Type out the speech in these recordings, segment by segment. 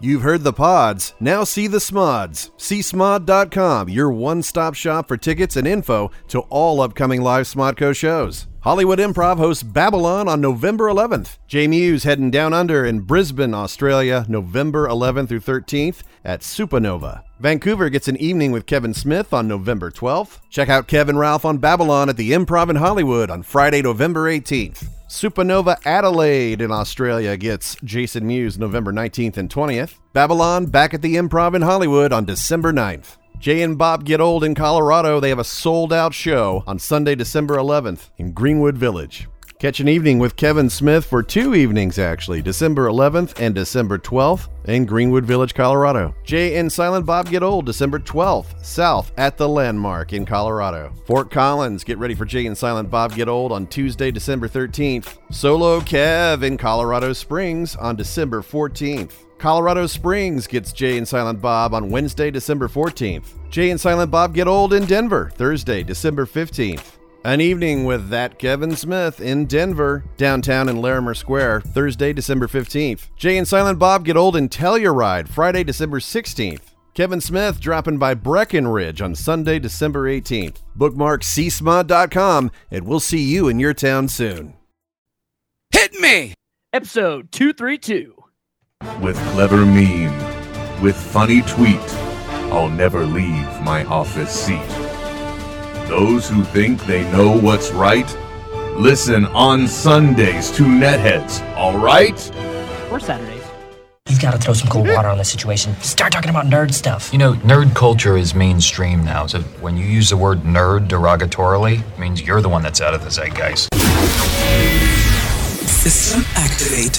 You've heard the pods, now see the smods. See smod.com, your one stop shop for tickets and info to all upcoming live Smodco shows. Hollywood Improv hosts Babylon on November 11th. Jay Mewes heading down under in Brisbane, Australia, November 11th through 13th at Supernova. Vancouver gets an evening with Kevin Smith on November 12th. Check out Kevin Ralph on Babylon at the Improv in Hollywood on Friday, November 18th. Supernova Adelaide in Australia gets Jason Mewes November 19th and 20th. Babylon back at the Improv in Hollywood on December 9th. Jay and Bob Get Old in Colorado, they have a sold out show on Sunday, December 11th in Greenwood Village. Catch an evening with Kevin Smith for two evenings, actually, December 11th and December 12th in Greenwood Village, Colorado. Jay and Silent Bob Get Old, December 12th, South at the Landmark in Colorado. Fort Collins, get ready for Jay and Silent Bob Get Old on Tuesday, December 13th. Solo Kev in Colorado Springs on December 14th. Colorado Springs gets Jay and Silent Bob on Wednesday, December 14th. Jay and Silent Bob Get Old in Denver, Thursday, December 15th. An evening with that Kevin Smith in Denver, downtown in Larimer Square, Thursday, December 15th. Jay and Silent Bob Get Old in Telluride, Friday, December 16th. Kevin Smith dropping by Breckenridge on Sunday, December 18th. Bookmark seesmod.com and we'll see you in your town soon. Hit me! Episode 232. With clever meme, with funny tweet, I'll never leave my office seat. Those who think they know what's right, listen on Sundays to Netheads, alright? Or Saturdays. You've got to throw some cold water on this situation. Start talking about nerd stuff. You know, nerd culture is mainstream now, so when you use the word nerd derogatorily, it means you're the one that's out of the zeitgeist. System activate.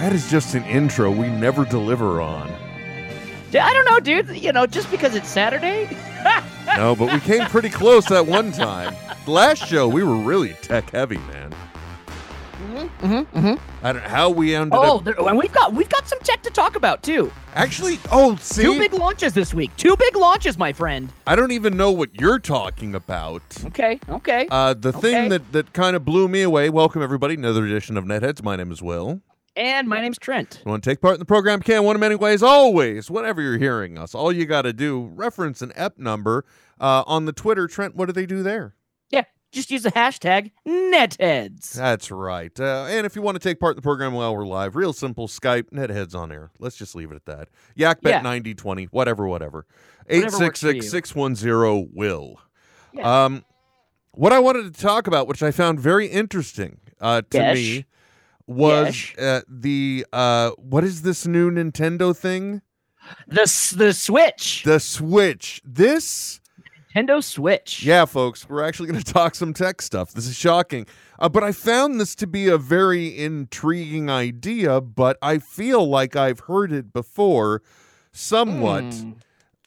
That is just an intro we never deliver on. I don't know, dude. You know, just because it's Saturday. No, but we came pretty close that one time. Last show we were really tech heavy, man. mm-hmm, mm-hmm. I don't know how we ended Oh, up. there, and we've got we've got some tech to talk about too. Actually, oh, see, Two big launches this week. Two big launches, my friend. I don't even know what you're talking about. Okay, okay. Uh, the Okay. thing that, that kind of blew me away. Welcome everybody, another edition of Netheads. My name is Will. And my name's Trent. You want to take part in the program? Can one of many ways. Always, whenever you're hearing us, all you got to do reference an EP number uh, on the Twitter. Trent, what do they do there? Yeah, just use the hashtag netheads. That's right. Uh, and if you want to take part in the program while we're live, real simple Skype, Netheads on air. Let's just leave it at that. Yeah. Yakbet ninety twenty, whatever, whatever. Whatever 866 610 Will. Yeah. Um, what I wanted to talk about, which I found very interesting uh, to Yes. me, was uh, the uh, what is this new Nintendo thing? The the Switch, The Switch. This, Nintendo Switch. yeah, folks, we're actually going to talk some tech stuff. This is shocking. Uh, but I found this to be a very intriguing idea, but I feel like I've heard it before somewhat. Hmm.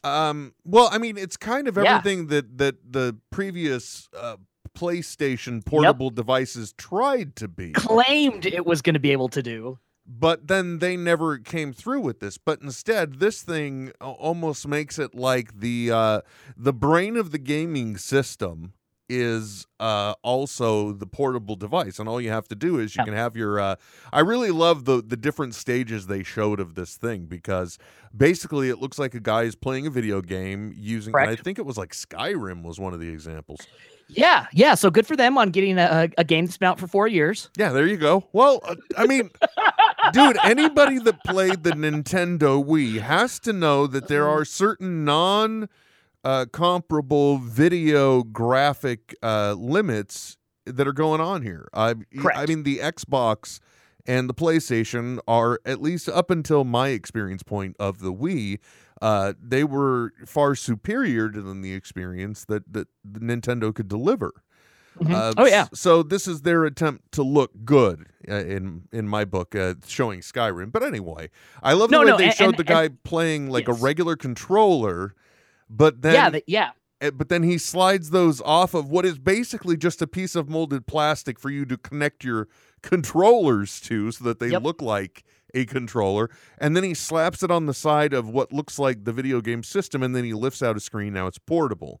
Um, well, I mean, it's kind of Yeah. everything that that the previous uh, PlayStation portable devices tried to be, Claimed it was going to be able to do. but then they never came through with this. But instead, this thing almost makes it like the uh, the brain of the gaming system is uh, also the portable device, and all you have to do is you Yeah. can have your. Uh, I really love the the different stages they showed of this thing because basically it looks like a guy is playing a video game using. I think it was like Skyrim was one of the examples. Yeah, yeah. So good for them on getting a, a game that's been out for four years. Yeah, there you go. Well, uh, I mean, dude, anybody that played the Nintendo Wii has to know that there are certain non uh, comparable video graphic uh, limits that are going on here. I, I mean, the Xbox and the PlayStation are, at least up until my experience point of the Wii, uh, they were far superior to than the experience that, that Nintendo could deliver. Mhm. Uh, oh yeah, So this is their attempt to look good uh, in in my book uh, showing Skyrim. But anyway, I love No, the way no, they and- showed and- the guy playing like Yes. a regular controller, but then yeah, that, yeah, uh, but then he slides those off of what is basically just a piece of molded plastic for you to connect your controllers to so that they Yep. look like a controller. And then he slaps it on the side of what looks like the video game system and then he lifts out a screen. Now it's portable.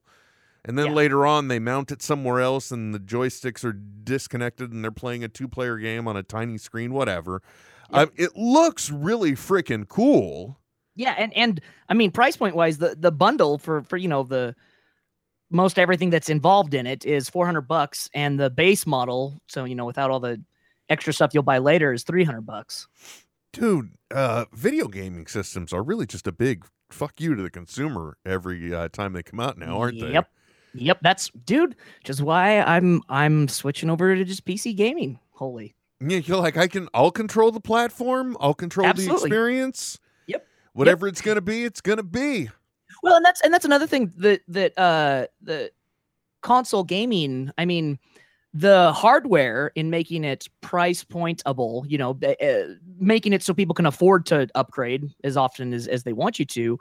And then Yeah. later on they mount it somewhere else and the joysticks are disconnected and they're playing a two player game on a tiny screen whatever. Uh, it looks really freaking cool. Yeah, and and I mean, price point wise, the the bundle for for you know the most everything that's involved in it is four hundred bucks, and the base model, so you know, without all the extra stuff you'll buy later, is three hundred bucks. dude uh video gaming systems are really just a big fuck you to the consumer every uh, time they come out now aren't they Yep. Yep, that's dude. Which is why I'm I'm switching over to just PC gaming. Holy. yeah you're like i can i'll control the platform i'll control the experience Yep. whatever it's gonna be it's gonna be Well, and that's and that's another thing that that uh the console gaming. I mean, the hardware in making it price pointable, you know, uh, making it so people can afford to upgrade as often as as they want you to.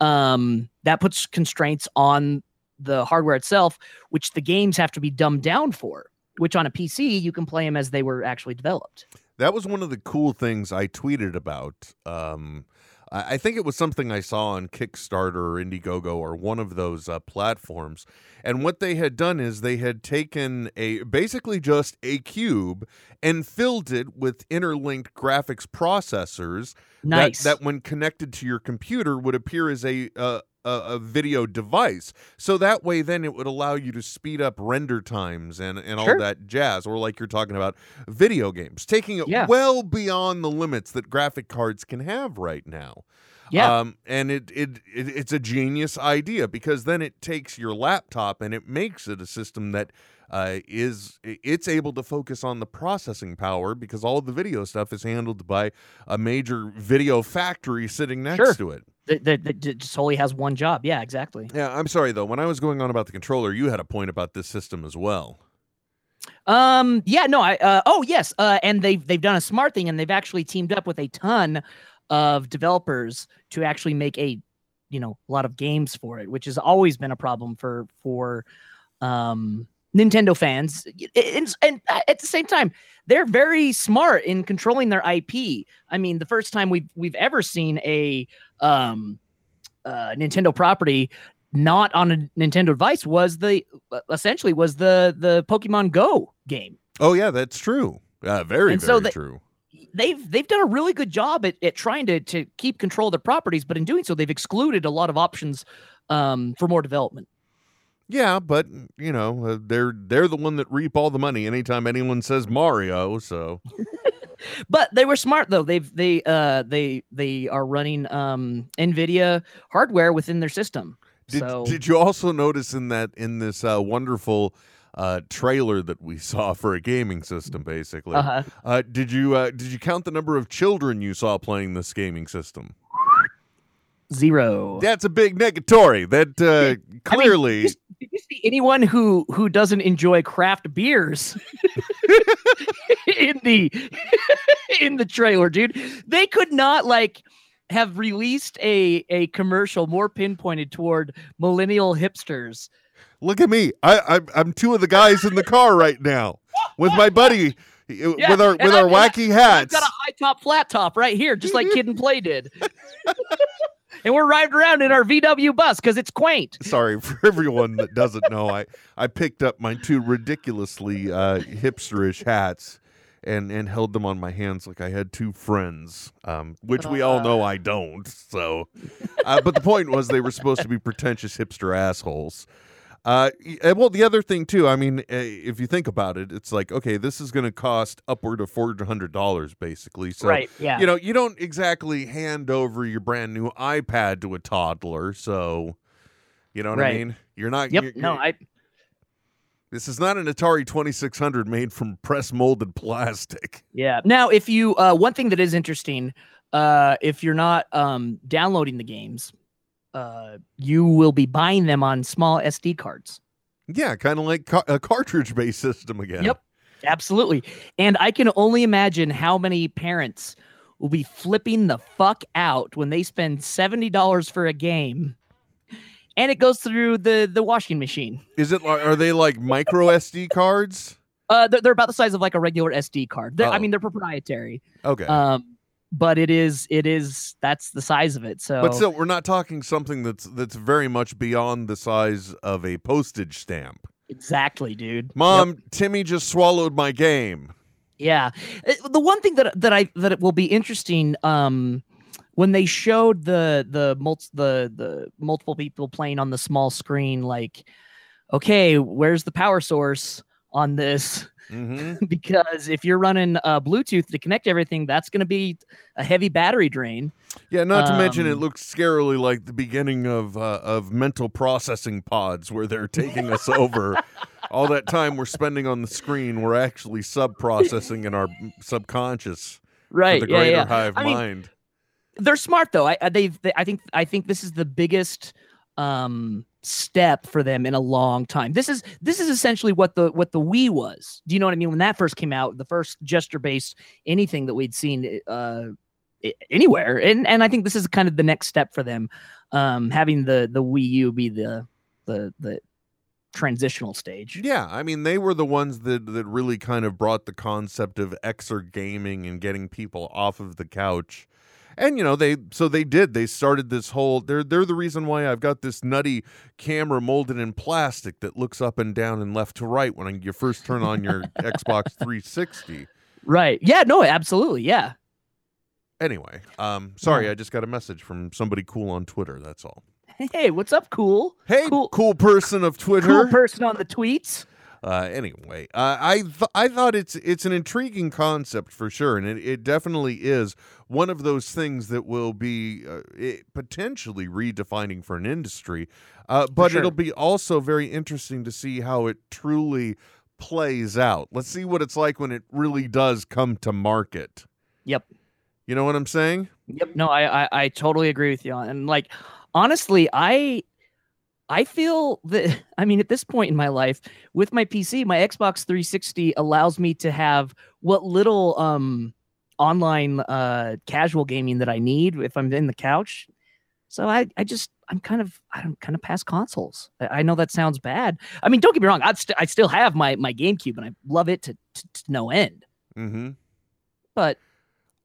Um, that puts constraints on the hardware itself, which the games have to be dumbed down for. Which on a PC you can play them as they were actually developed. that was one of the cool things i tweeted about um I I think it was something I saw on Kickstarter or Indiegogo or one of those uh, platforms. And what they had done is they had taken a basically just a cube and filled it with interlinked graphics processors Nice. that, that when connected to your computer would appear as a, uh, a a video device. So that way, then it would allow you to speed up render times and and all Sure. that jazz. Or like you're talking about video games, taking it Yeah. well beyond the limits that graphic cards can have right now. yeah. Um, and it, it it it's a genius idea because then it takes your laptop and it makes it a system that uh, is it's able to focus on the processing power because all the video stuff is handled by a major video factory sitting next Sure. to it. That, that, that just has one job. Yeah, exactly. Yeah, I'm sorry though. When I was going on about the controller, you had a point about this system as well. Um. Yeah. No. I. Uh, oh yes. Uh. And they've they've done a smart thing, and they've actually teamed up with a ton of developers to actually make a, you know, a lot of games for it, which has always been a problem for for, um, Nintendo fans. And, and at the same time, they're very smart in controlling their IP. I mean, the first time we've we've ever seen a um, uh, Nintendo property not on a Nintendo device was the uh, essentially was the the Pokemon Go game. Oh yeah, that's true. Uh, very And very so the- true. They've they've done a really good job at, at trying to to keep control of their properties, but in doing so, they've excluded a lot of options um, for more development. Yeah, but you know uh, they're they're the one that reap all the money anytime anyone says Mario. So But they were smart though. They've they uh they they are running um Nvidia hardware within their system. Did, so did you also notice in that in this uh, wonderful uh, trailer that we saw for a gaming system, basically? uh Uh, did you uh, did you count the number of children you saw playing this gaming system? zero. That's a big negatory. That uh, I mean, clearly. Did you- see anyone who who doesn't enjoy craft beers in the in the trailer, dude? They could not like have released a a commercial more pinpointed toward millennial hipsters. Look at me. I, I'm I'm two of the guys in the car right now with my buddy uh, Yeah, with our with I- our I- wacky I've hats. got a high top, flat top right here, just like Kid and Play did. And we're riding around in our VW bus because it's quaint. Sorry for everyone that doesn't know. I I picked up my two ridiculously uh, hipsterish hats and and held them on my hands like I had two friends, um, which we all know I don't. So, uh, but the point was they were supposed to be pretentious hipster assholes. Uh, well, the other thing too. I mean, uh, if you think about it, it's like okay, this is going to cost upward of four hundred dollars, basically. So, right. Yeah. you know, you don't exactly hand over your brand new iPad to a toddler, so you know what I mean. You're not. yep. you're- No, I This is not an Atari 2600 made from press molded plastic. Yeah. Now, if you uh, one thing that is interesting, uh, if you're not um, downloading the games, uh, you will be buying them on small SD cards. Yeah, kind of like ca- a cartridge based system again. Yep. Absolutely. And I can only imagine how many parents will be flipping the fuck out when they spend $70 for a game and it goes through the the washing machine. Is it? Are they like micro SD cards? Uh, they're, they're about the size of like a regular SD card. They're, I Oh. mean, they're proprietary. Okay. Um, but it is it is that's the size of it. So But still, we're not talking something that's that's very much beyond the size of a postage stamp. exactly, dude. Mom, Timmy just swallowed my game. Yeah. Uh, The one thing that that I that it will be interesting um when they showed the the mul- the the multiple people playing on the small screen like okay, where's the power source on this? hmm because if you're running uh, Bluetooth to connect everything, that's going to be a heavy battery drain. Yeah, not to mention it Um, looks scarily like the beginning of uh, of mental processing pods where they're taking us over. All that time we're spending on the screen, we're actually sub processing in our subconscious Right. the yeah, greater yeah. hive I mean, mind. they're smart though. I I- they've they, I think I think this is the biggest um step for them in a long time. This is this is essentially what the what the Wii was. Do you know what I mean? When that first came out, the first gesture based anything that we'd seen uh anywhere. And and I think this is kind of the next step for them. Um having the the Wii U be the the the transitional stage. Yeah, I mean they were the ones that that really kind of brought the concept of exer gaming and getting people off of the couch. And you know, they so they did. They started this whole they're they're the reason why I've got this nutty camera molded in plastic that looks up and down and left to right when you first turn on your Xbox 360. Right. Yeah, no, absolutely. Yeah. Anyway, um sorry, I just got a message from somebody cool on Twitter, that's all. Hey, what's up, cool? Hey, Cool- cool, person of Twitter. Cool person on the tweets. Uh, anyway, uh, I th- I thought it's it's an intriguing concept for sure, and it, it definitely is one of those things that will be uh, it, potentially redefining for an industry. Uh, but sure. it'll be also very interesting to see how it truly plays out. Let's see what it's like when it really does come to market. Yep. You know what I'm saying? Yep. No, I, I I totally agree with you. on- And like, honestly, I I feel that I mean, at this point in my life, with my PC, my Xbox 360 allows me to have what little um online uh casual gaming that I need if I'm in the couch. So I I just I'm kind of I'm kind of past consoles. I, I know that sounds bad. I mean, don't get me wrong. I st- I still have my my GameCube and I love it to to, to no end. Mm-hmm. But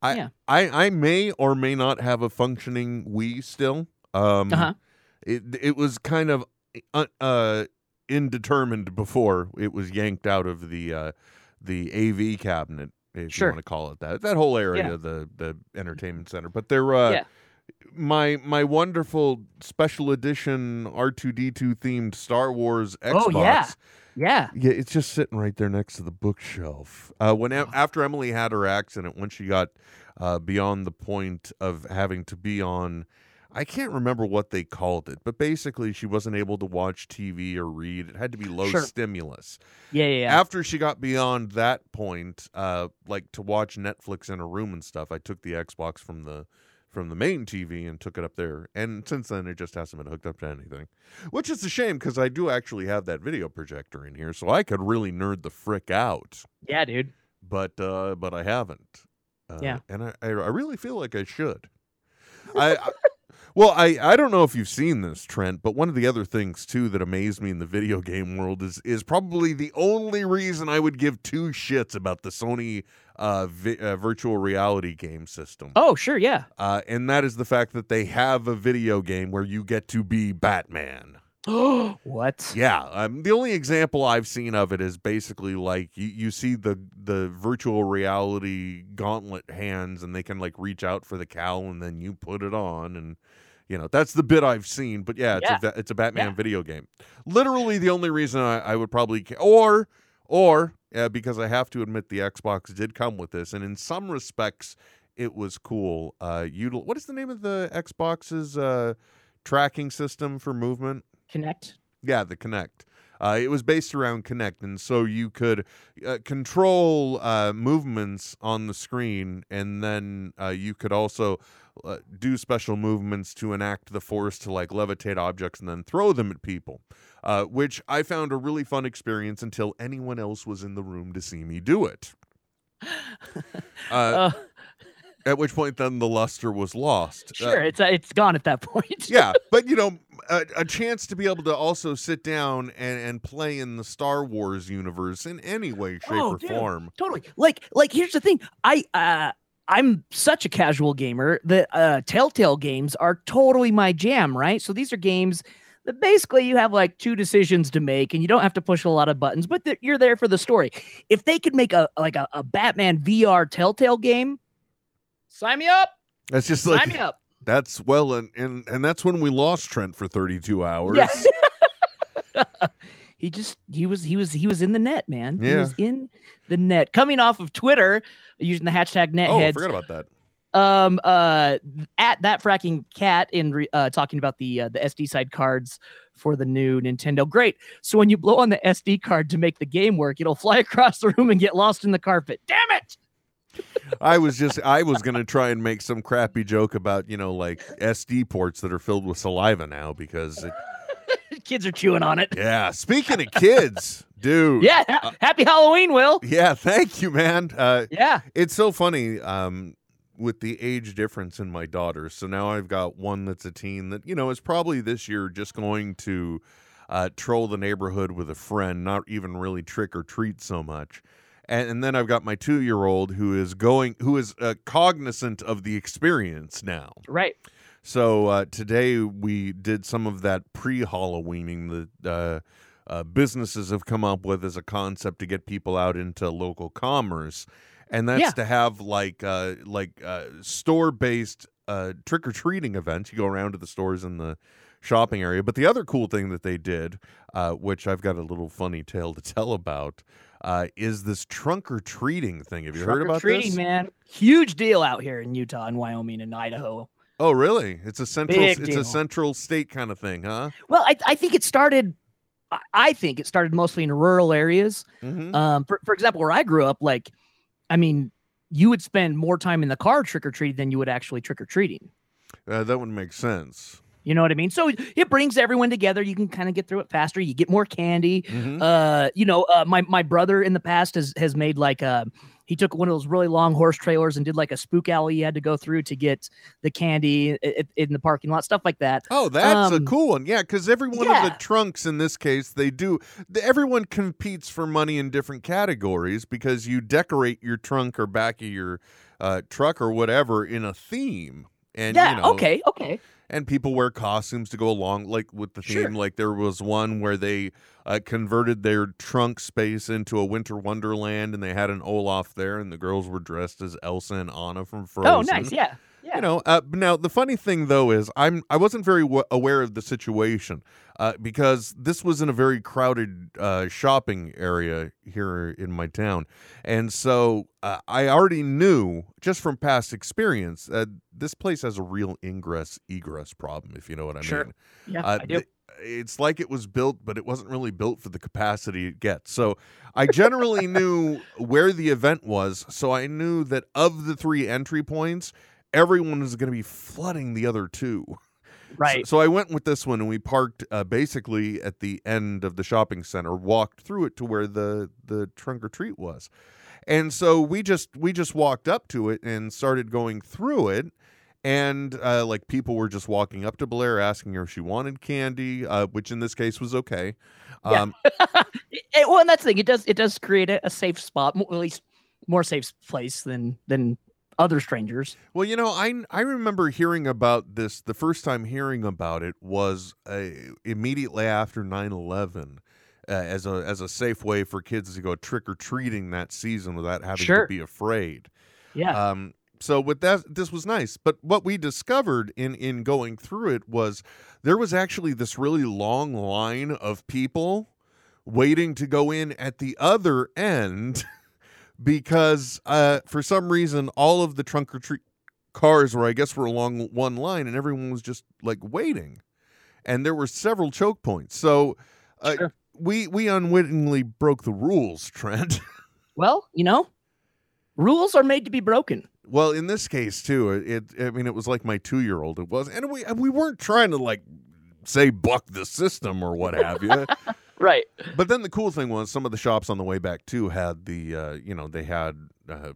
I, Yeah. I I may or may not have a functioning Wii still. Um, Uh-huh. It it was kind of uh, uh indetermined before it was yanked out of the uh, the AV cabinet, if Sure. you want to call it that. That whole area, Yeah. the the entertainment center. But there, uh, Yeah. my my wonderful special edition R two D two themed Star Wars Xbox. Oh, yeah. yeah. Yeah, it's just sitting right there next to the bookshelf. Uh, when Oh. after Emily had her accident, when she got uh, beyond the point of having to be on, I can't remember what they called it, but basically she wasn't able to watch TV or read. It had to be low Sure. stimulus. Yeah, yeah, yeah. After she got beyond that point, uh, like to watch Netflix in her room and stuff, I took the Xbox from the from the main TV and took it up there. And since then, it just hasn't been hooked up to anything, which is a shame because I do actually have that video projector in here, so I could really nerd the frick out. yeah, dude. But uh, but I haven't. Uh, Yeah. and I, I I really feel like I should. I. I well, I, I don't know if you've seen this, Trent, but one of the other things too that amazed me in the video game world is is probably the only reason I would give two shits about the Sony uh, vi- uh, virtual reality game system. Oh, sure, yeah. Uh, and that is the fact that they have a video game where you get to be Batman. what? Yeah, um, the only example I've seen of it is basically like you, you see the the virtual reality gauntlet hands, and they can like reach out for the cowl, and then you put it on, and you know that's the bit I've seen. But yeah, it's Yeah. a it's a Batman Yeah. video game. Literally, the only reason I, I would probably ca- or or uh, because I have to admit the Xbox did come with this, and in some respects it was cool. Uh, util- what is the name of the Xbox's uh, tracking system for movement? Kinect. Yeah, the Kinect. Uh, it was based around Kinect, and so you could uh, control uh, movements on the screen, and then uh, you could also uh, do special movements to enact the force to like levitate objects and then throw them at people. uh, which I found a really fun experience until anyone else was in the room to see me do it. Uh, Uh, at which point, then the luster was lost. Uh, sure, it's uh, it's gone at that point. yeah, but you know, a, a chance to be able to also sit down and, and play in the Star Wars universe in any way, shape, Oh, or dude. form. totally. Like like here's the thing. I uh I'm such a casual gamer that uh Telltale games are totally my jam, right? So these are games that basically you have like two decisions to make and you don't have to push a lot of buttons, but th- you're there for the story. If they could make a like a, a Batman VR Telltale game, sign me up. That's just like Sign me up. that's well, and and and that's when we lost Trent for thirty two hours. Yeah. he just he was he was he was in the net, man. He was in the net. Coming off of Twitter using the hashtag netheads. Oh, I forgot about that. um uh at that fracking cat in re- uh talking about the uh, the sd side cards for the new nintendo great so when you blow on the sd card to make the game work it'll fly across the room and get lost in the carpet damn it I was just I was gonna try and make some crappy joke about you know like SD ports that are filled with saliva now because it, kids are chewing on it yeah. Speaking of kids, dude. yeah ha- happy halloween will Yeah. Thank you, man. Uh, yeah it's so funny um, with the age difference in my daughters. So now I've got one that's a teen that you know is probably this year just going to uh, troll the neighborhood with a friend, not even really trick or treat so much. And, and then I've got my two year old who is going, who is uh, cognizant of the experience now. right So uh, today we did some of that pre-Halloweening that uh, uh, businesses have come up with as a concept to get people out into local commerce, and that's Yeah. to have like uh, like uh, store-based uh, trick or treating events. You go around to the stores in the shopping area. But the other cool thing that they did, uh, which I've got a little funny tale to tell about, uh, is this trunk or treating thing. Have you heard about Trick-or-treating, this? man huge deal out here in utah and wyoming and idaho Oh, really? It's a central. Big it's deal. a central state kind of thing, huh? well i, I think it started I- I think it started mostly in rural areas. Mm-hmm. Um, for, for example, where I grew up, like, I mean, you would spend more time in the car trick or treating than you would actually trick or treating. Uh, that would make sense. You know what I mean? So it brings everyone together. You can kind of get through it faster. You get more candy. Mhm. Uh, you know, uh, my my brother in the past has has made like a. He took one of those really long horse trailers and did like a spook alley he had to go through to get the candy in the parking lot, stuff like that. Oh, that's a Um, cool one. Yeah, because every one of the trunks in this case, they do. Everyone competes for money in different categories because you decorate your trunk or back of your uh, truck or whatever in a theme. And yeah. you know, okay. Okay. And people wear costumes to go along like with the theme Sure. like there was one where they uh, converted their trunk space into a winter wonderland and they had an olaf there and the girls were dressed as elsa and anna from frozen Oh, nice. Yeah. Yeah. you know uh, now the funny thing though is i'm i wasn't very w- aware of the situation uh, because this was in a very crowded uh, shopping area here in my town and so uh, i already knew just from past experience uh, this place has a real ingress egress problem if you know what i Sure. mean Yeah. uh, I do. th- it's like it was built, but it wasn't really built for the capacity it gets. So I generally knew where the event was. So I knew that of the three entry points, everyone is going to be flooding the other two. right. So I went with this one, and we parked uh, basically at the end of the shopping center, walked through it to where the the trunk or treat was, and so we just we just walked up to it and started going through it, and uh, like people were just walking up to Blair asking her if she wanted candy, uh, which in this case was okay. Um, It- it- well, and that's the thing. It does it does create a, a safe spot, at least more safe place than than other strangers. Well, you know, I I remember hearing about this. The first time hearing about it was uh, immediately after 9/11 uh, as a as a safe way for kids to go trick or treating that season without having Sure. to be afraid. Yeah. Um, so with that, this was nice. But what we discovered in in going through it was there was actually this really long line of people waiting to go in at the other end because uh, for some reason all of the trunk or treat cars were, I guess, were along one line, and everyone was just like waiting, and there were several choke points. So. Uh, Sure. We we unwittingly broke the rules, Trent. well, you know, rules are made to be broken. Well, in this case too, it, it I mean it was like my 2-year-old it was and we we weren't trying to like say buck the system or what have you. Right. But then the cool thing was some of the shops on the way back too had the uh, you know they had uh,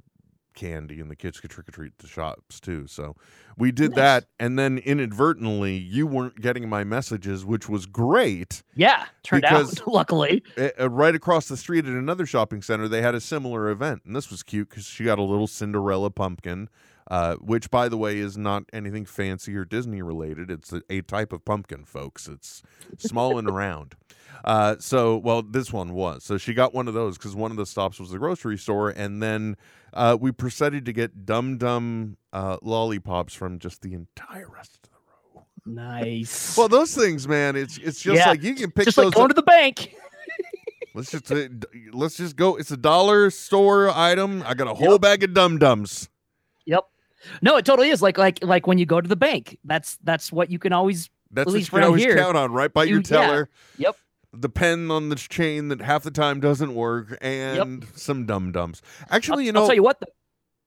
candy and the kids could trick or treat the shops too. So we did Nice. that, and then inadvertently you weren't getting my messages, which was great. Yeah. Turned out luckily. Uh, uh, right across the street at another shopping center, they had a similar event, and this was cute because she got a little Cinderella pumpkin. Uh, which, by the way, is not anything fancy or Disney related. It's a, a type of pumpkin, folks. It's small and round. Uh, so, well, this one was. So she got one of those because one of the stops was the grocery store, and then uh, we proceeded to get dum dum uh, lollipops from just the entire rest of the row. Nice. Well, those things, man, it's it's just Yeah. like you can pick just those. like going to the bank. let's just uh, let's just go. It's a dollar store item. I got a whole Yep. bag of dum dums. Yep. No, it totally is like like like when you go to the bank. That's that's what you can always. That's At what you can always here, count on, right? By your you- yeah. teller. Yep. The pen on the chain that half the time doesn't work, and some dum dums. Actually, I'll, you know, I'll tell you what. Though,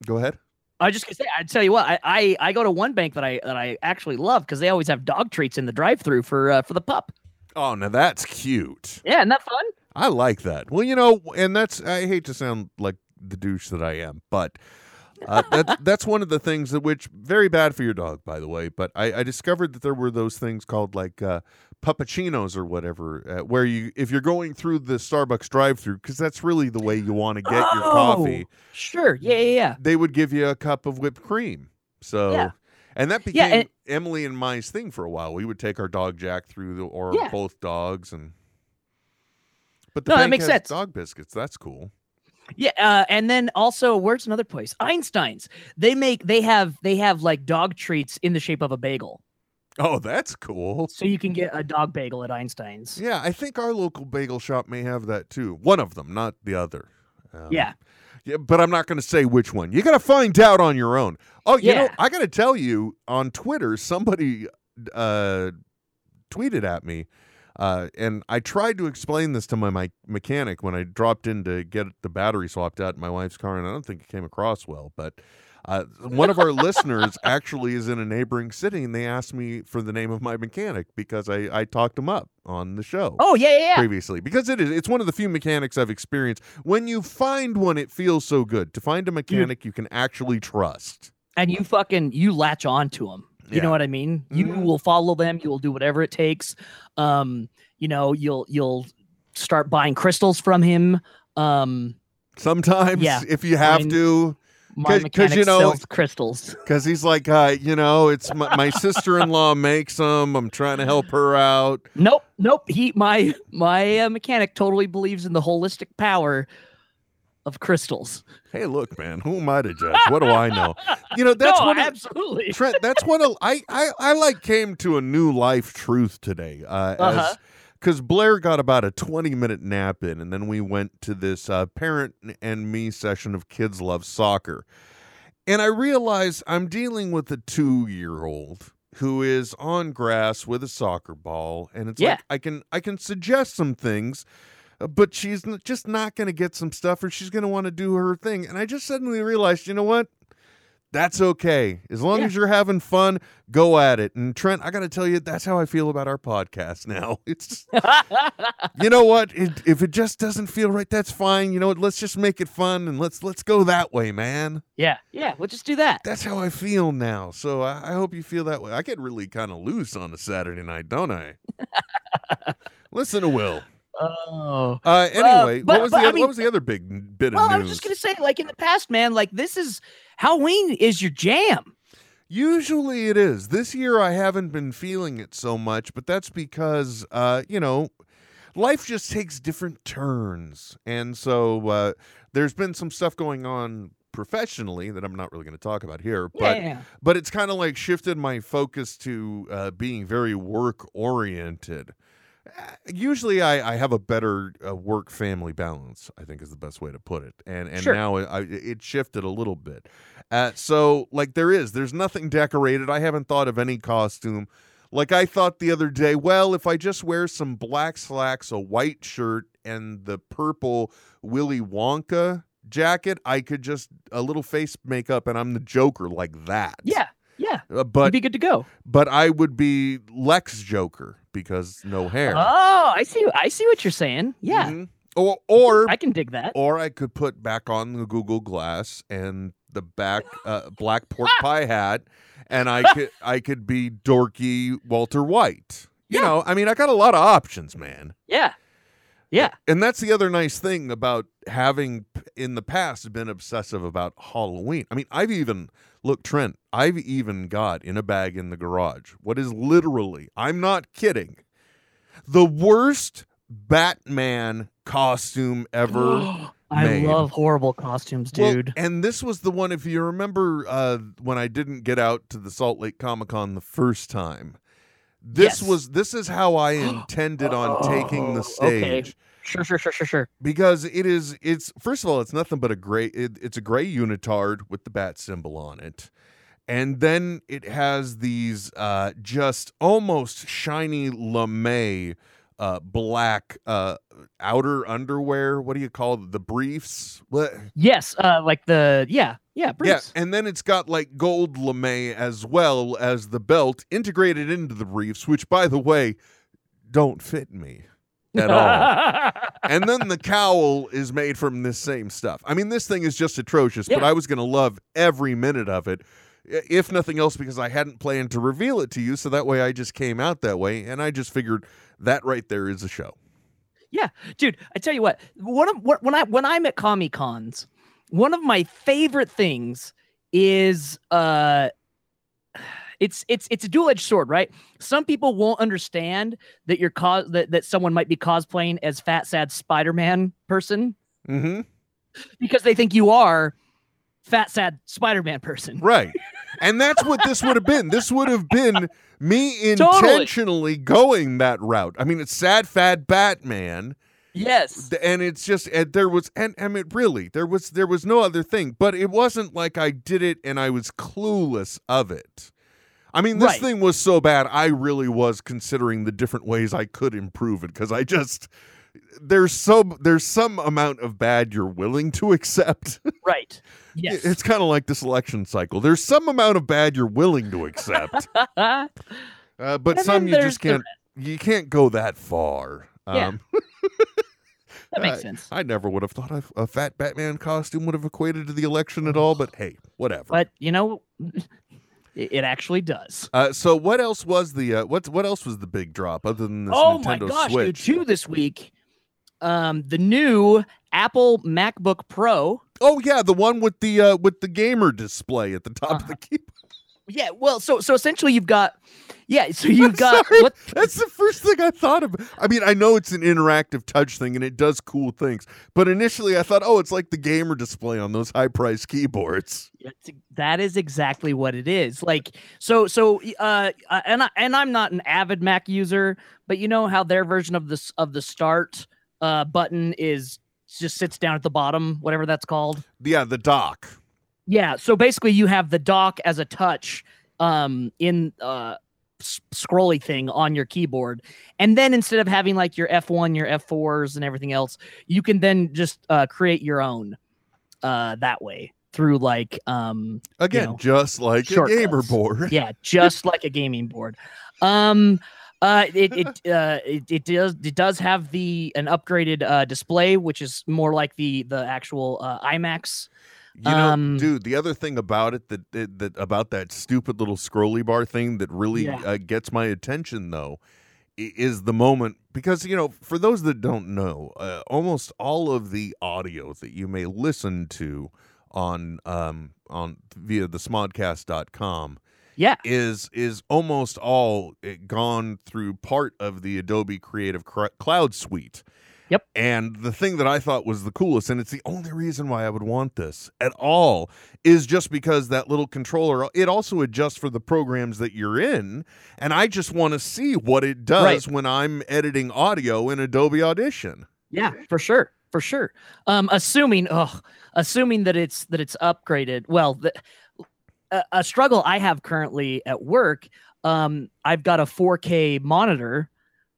go ahead. I just gonna say. I tell you what. I, I I go to one bank that I that I actually love because they always have dog treats in the drive-through for uh, for the pup. Oh, now that's cute. Yeah, isn't that fun? I like that. Well, you know, and that's I hate to sound like the douche that I am, but uh, that's that's one of the things that which very bad for your dog, by the way. But I, I discovered that there were those things called like uh, puppuccinos or whatever, uh, where you if you're going through the Starbucks drive-through, because that's really the way you want to get your coffee. Oh, Sure. Yeah, yeah, yeah. They would give you a cup of whipped cream. So. Yeah. And that Yeah, became and- Emily and my thing for a while. We would take our dog Jack through the, or Yeah. both dogs, and but the No, that makes sense. Dog biscuits. That's cool. Yeah, uh, and then also, where's another place? Einstein's. They make they have they have like dog treats in the shape of a bagel, Oh, that's cool. so you can get a dog bagel at Einstein's. Yeah, I think our local bagel shop may have that too. One of them, not the other. Um, Yeah. Yeah, but I'm not going to say which one. You got to find out on your own. Oh, you know, Yeah. I got to tell you on Twitter, somebody uh, tweeted at me, uh, and I tried to explain this to my, my mechanic when I dropped in to get the battery swapped out in my wife's car, and I don't think it came across well. But uh, one of our listeners actually is in a neighboring city, and they asked me for the name of my mechanic because I, I talked him up on the show Oh yeah, yeah, yeah. previously because it is it's one of the few mechanics I've experienced. When you find one, it feels so good to find a mechanic you can actually trust. And you fucking you latch on to them. You Yeah. know what I mean? You Mhm. will follow them. You will do whatever it takes. Um, you know, you'll you'll start buying crystals from him. Um, Sometimes, Yeah. if you have Mine- to, my 'Cause- 'cause, you know- crystals. because he's like, uh, you know, it's my, my sister-in-law makes them. I'm trying to help her out. Nope, nope. He my my uh, mechanic totally believes in the holistic power of crystals. Hey, look, man, who am I to judge? What do I know? You know, that's no, one of- absolutely. Trent, that's what a, I, I I like came to a new life truth today. Uh, Uh-huh. as because Blair got about a twenty minute nap in, and then we went to this uh, parent and me session of Kids Love Soccer, and I realized I'm dealing with a two year old who is on grass with a soccer ball, and it's Yeah. like I can I can suggest some things. But she's just not going to get some stuff, or she's going to want to do her thing. And I just suddenly realized, you know what? That's okay. As long Yeah. as you're having fun, go at it. And Trent, I got to tell you, that's how I feel about our podcast now. It's just, you know what? It, if it just doesn't feel right, that's fine. You know what? Let's just make it fun and let's let's go that way, man. yeah, yeah. We'll just do that. That's how I feel now. So I, I hope you feel that way. I get really kind of loose on a Saturday night, don't I? Listen to Will. Oh. Uh, anyway, but- what was but, the I other, mean- what was the other big bit of Well, news? I was just gonna say, like in the past, man, like this is Halloween is your jam. Usually it is. This year I haven't been feeling it so much, but that's because uh, you know, life just takes different turns. And so uh there's been some stuff going on professionally that I'm not really going to talk about here, but yeah. but it's kind of like shifted my focus to uh, being very work oriented. Usually, I, I have a better uh, work family balance. I think is the best way to put it, and and Sure. now it, I, it shifted a little bit. Uh, so like there is, there's nothing decorated. I haven't thought of any costume. Like I thought the other day, well, if I just wear some black slacks, a white shirt, and the purple Willy Wonka jacket, I could just a little face makeup, and I'm the Joker like that. Yeah, yeah. Uh, You'd but be good to go. but I would be Lex Joker because no hair. Oh, I see. I see what you're saying. Yeah, Mhm. Or or I can dig that. or I could put back on the Google Glass and the back uh, black pork pie hat, and I could I could be dorky Walter White. You Yeah. know, I mean, I got a lot of options, man. Yeah, yeah. And that's the other nice thing about having in the past been obsessive about Halloween. I mean, I've even look, Trent, I've even got in a bag in the garage what is literally, I'm not kidding, the worst Batman costume ever. I made. love horrible costumes, Well, dude. and this was the one, if you remember uh, when I didn't get out to the Salt Lake Comic Con the first time. This Yes. was this is how I intended on taking the stage. okay. Sure, sure, sure, sure, sure. because it is it's first of all it's nothing but a gray it, it's a gray unitard with the bat symbol on it and then it has these uh just almost shiny lame uh black uh outer underwear what do you call it? the briefs what Yes, uh, like the yeah, yeah, briefs. yeah and then it's got like gold lame as well as the belt integrated into the briefs which by the way don't fit me at all and then the cowl is made from this same stuff. I mean, this thing is just atrocious, but I was going to love every minute of it, if nothing else, because I hadn't planned to reveal it to you. So that way I just came out that way. And I just figured that right there is a show. Yeah, dude i tell you what one of what when i when i'm at comic cons one of my favorite things is uh it's it's it's a dual-edged sword right some people won't understand that you're cos that, that someone might be cosplaying as fat sad spider-man person Mm-hmm. because they think you are fat sad spider-man person Right. And that's what this would have been. This would have been me Totally. intentionally going that route. I mean, it's sad, fat Batman. yes and it's just and there was and I mean really there was there was no other thing but it wasn't like I did it and I was clueless of it. I mean this Right. thing was so bad I really was considering the different ways I could improve it because I just there's so there's some amount of bad you're willing to accept. right yes It's kind of like the selection cycle. There's some amount of bad you're willing to accept, uh, but And some you just can't. You can't go that far. Yeah. Um, that makes I- sense I never would have thought a, a fat Batman costume would have equated to the election at all, but hey, whatever. but you know it, actually does uh, so what else was the uh, what what else was the big drop other than this oh Nintendo my gosh, Switch? dude! Two this week. Um, the new Apple MacBook Pro. Oh yeah, the one with the uh, with the gamer display at the top of Uh-huh. the keyboard. Yeah, well, so so essentially you've got, yeah, so you've got Sorry, what? That's the first thing I thought of. I mean, I know it's an interactive touch thing and it does cool things, but initially I thought, oh, it's like the gamer display on those high price keyboards. That is exactly what it is. Like, so so uh, uh, and I, and I'm not an avid Mac user, but you know how their version of this of the start uh button is just sits down at the bottom, whatever that's called. Yeah, the dock. Yeah, so basically you have the dock as a touch um in uh scrolly thing on your keyboard. And then instead of having like your F1, your F4s and everything else, you can then just uh create your own uh that way through like um Again, know, just like a gamer board. yeah, just like a gaming board. Um uh it it uh it, it does it does have the an upgraded uh display which is more like the the actual uh iMacs You know, Um, dude, the other thing about it that, that that about that stupid little scrolly bar thing that really Yeah. uh, gets my attention though is the moment because you know, for those that don't know, uh, almost all of the audio that you may listen to on um on via the smodcast.com Yeah. is is almost all uh, gone through part of the Adobe Creative Cloud suite. Yep. And the thing that I thought was the coolest, and it's the only reason why I would want this at all, is just because that little controller, it also adjusts for the programs that you're in. And I just want to see what it does when I'm editing audio in Adobe Audition. Yeah, for sure, for sure. Um, assuming, oh, assuming that it's that it's upgraded. Well, the, a, a struggle I have currently at work. Um, I've got a 4K monitor.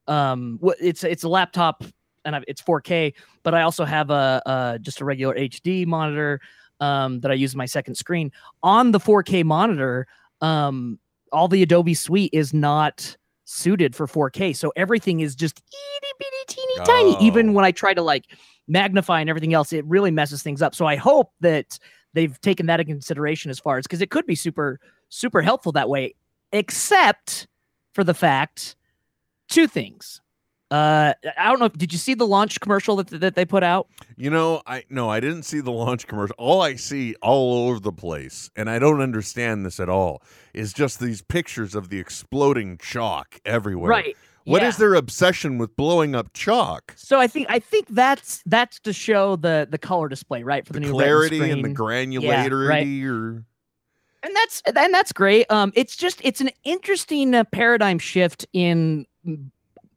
Um, it's it's a laptop and I've, it's 4K, but I also have a, a just a regular HD monitor um, that I use my second screen. On the 4K monitor, um, all the Adobe Suite is not suited for 4K. So everything is just itty bitty teeny tiny. Even Oh. when I try to like magnify and everything else, it really messes things up. So I hope that they've taken that into consideration as far as because it could be super, super helpful that way, except for the fact two things. Uh, I don't know. Did you see the launch commercial that, that they put out? You know, I no, I didn't see the launch commercial. All I see all over the place, and I don't understand this at all, is just these pictures of the exploding chalk everywhere. Right. What is yeah. their obsession with blowing up chalk? So I think I think that's that's to show the the color display, right? For the, The new clarity and the granularity, or and that's and that's great. Um, it's just it's an interesting uh, paradigm shift in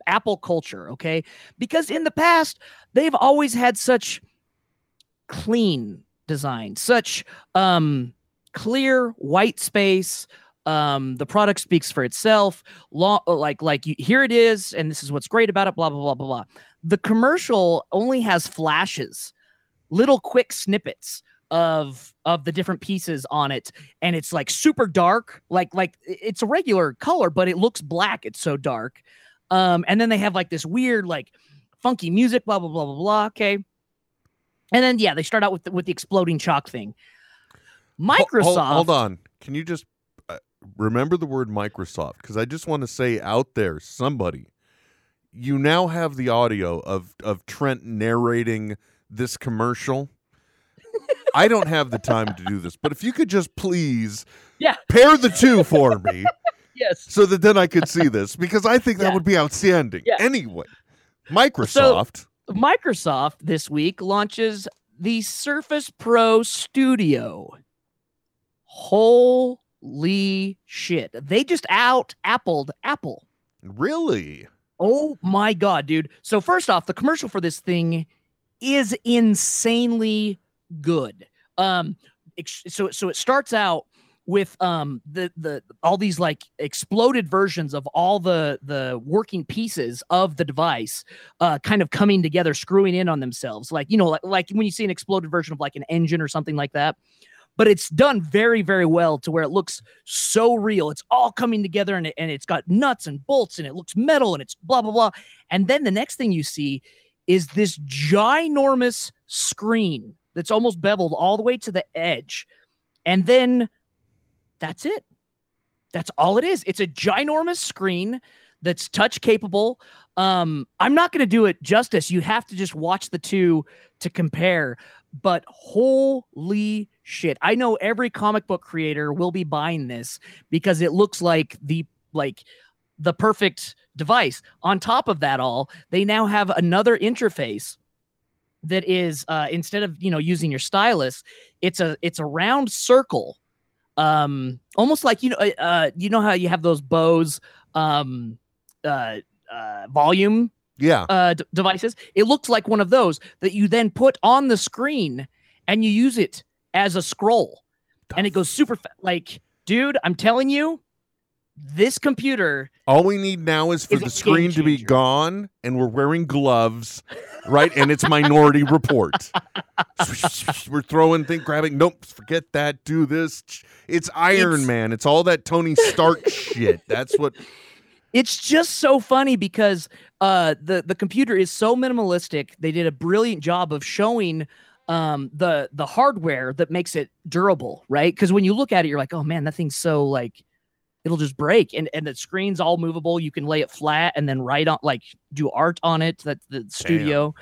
Apple culture, okay? Because in the past they've always had such clean design, such um clear white space. Um, the product speaks for itself. Law, like like you, here it is, and this is what's great about it. Blah blah blah blah blah. The commercial only has flashes, little quick snippets of of the different pieces on it and it's like super dark like like it's a regular color but it looks black it's so dark um and then they have like this weird like funky music blah blah blah blah blah okay and then yeah they start out with the, with the exploding chalk thing microsoft Hold, hold on. Can you just uh, remember the word Microsoft? Because I just want to say out there, somebody, you now have the audio of of Trent narrating this commercial. I don't have the time to do this, but if you could just please Yeah. pair the two for me yes so that then I could see this because I think that Yeah. would be outstanding. Yeah. Anyway, Microsoft. Microsoft this week launches the Surface Pro Studio. Holy shit. They just out appled Apple. really? Oh my god, dude. So first off, the commercial for this thing is insanely good. Um so so it starts out with um the the all these like exploded versions of all the the working pieces of the device uh kind of coming together screwing in on themselves. Like you know like, like when you see an exploded version of like an engine or something like that but it's done very very well to where it looks so real. It's all coming together and, it, and it's got nuts and bolts and it looks metal and it's blah blah blah. And then the next thing you see is this ginormous screen that's almost beveled all the way to the edge. And then that's it. That's all it is. It's a ginormous screen that's touch capable. Um i'm not going to do it justice. You have to just watch the two to compare. But holy shit i know every comic book creator will be buying this because it looks like the like the perfect device. On top of that all they now have another interface that is uh instead of you know using your stylus it's a it's a round circle um almost like you know uh, uh you know how you have those bows um uh uh volume Yeah. uh, d- devices. It looks like one of those that you then put on the screen and you use it as a scroll, and it goes super fa- like, dude. I'm telling you, this computer. All we need now is for Is the screen to be gone, and we're wearing gloves, right? And it's Minority Report. we're throwing, think, grabbing. Nope, forget that. Do this. It's Iron It's- Man. It's all that Tony Stark shit. That's what. It's just so funny because uh, the the computer is so minimalistic. They did a brilliant job of showing um, the the hardware that makes it durable, right? Because when you look at it, you're like, oh man, that thing's so like it'll just break and and the screen's all movable. You can lay it flat and then write on like do art on it that the studio.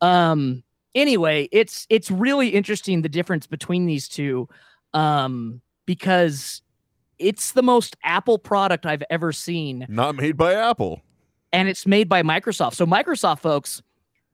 Um anyway it's it's really interesting the difference between these two um because it's the most apple product i've ever seen. Not made by Apple. and it's made by microsoft. So microsoft folks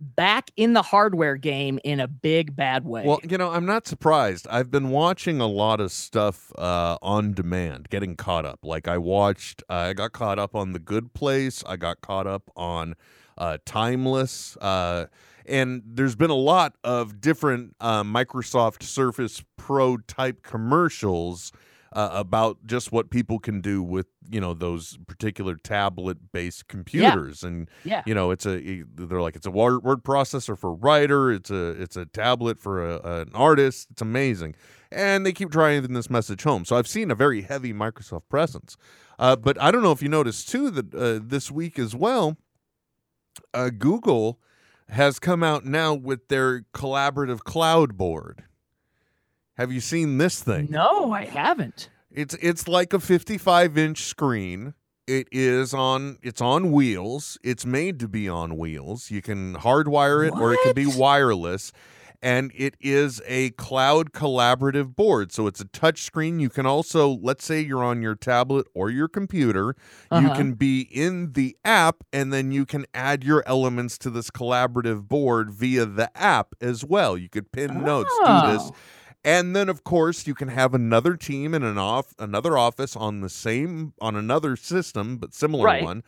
back in the hardware game in a big bad way Well, you know, I'm not surprised. I've been watching a lot of stuff uh, on demand, getting caught up. Like I watched, uh, I got caught up on The Good Place. I got caught up on uh, Timeless. Uh, and there's been a lot of different uh, Microsoft Surface Pro type commercials uh, about just what people can do with you know those particular tablet based computers and yeah you know it's a they're like it's a word, word processor for writer it's a it's a tablet for a, an artist it's amazing and they keep driving this message home. So I've seen a very heavy Microsoft presence. Uh, but I don't know if you noticed too that uh, this week as well, uh, Google has come out now with their collaborative cloud board. Have you seen this thing? No, I haven't. It's it's like a 55 inch screen. It is on it's on wheels. It's made to be on wheels. You can hardwire it or it can be wireless. And it is a cloud collaborative board. So it's a touch screen. You can also, let's say you're on your tablet or your computer, you Uh-huh. can be in the app and then you can add your elements to this collaborative board via the app as well. You could pin notes, do this. And then of course you can have another team in an off another office on the same on another system but similar Right. one.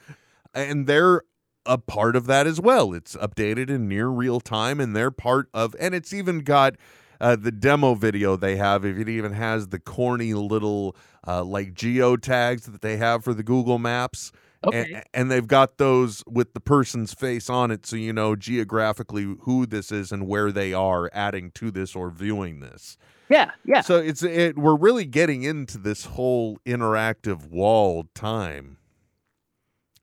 And they're a part of that as well. It's updated in near real time and they're part of and it's even got uh, the demo video they have, if it even has the corny little uh, like geo tags that they have for the Google Maps. Okay. And, and they've got those with the person's face on it, so you know geographically who this is and where they are adding to this or viewing this. Yeah, yeah. So it's it. We're really getting into this whole interactive wall time.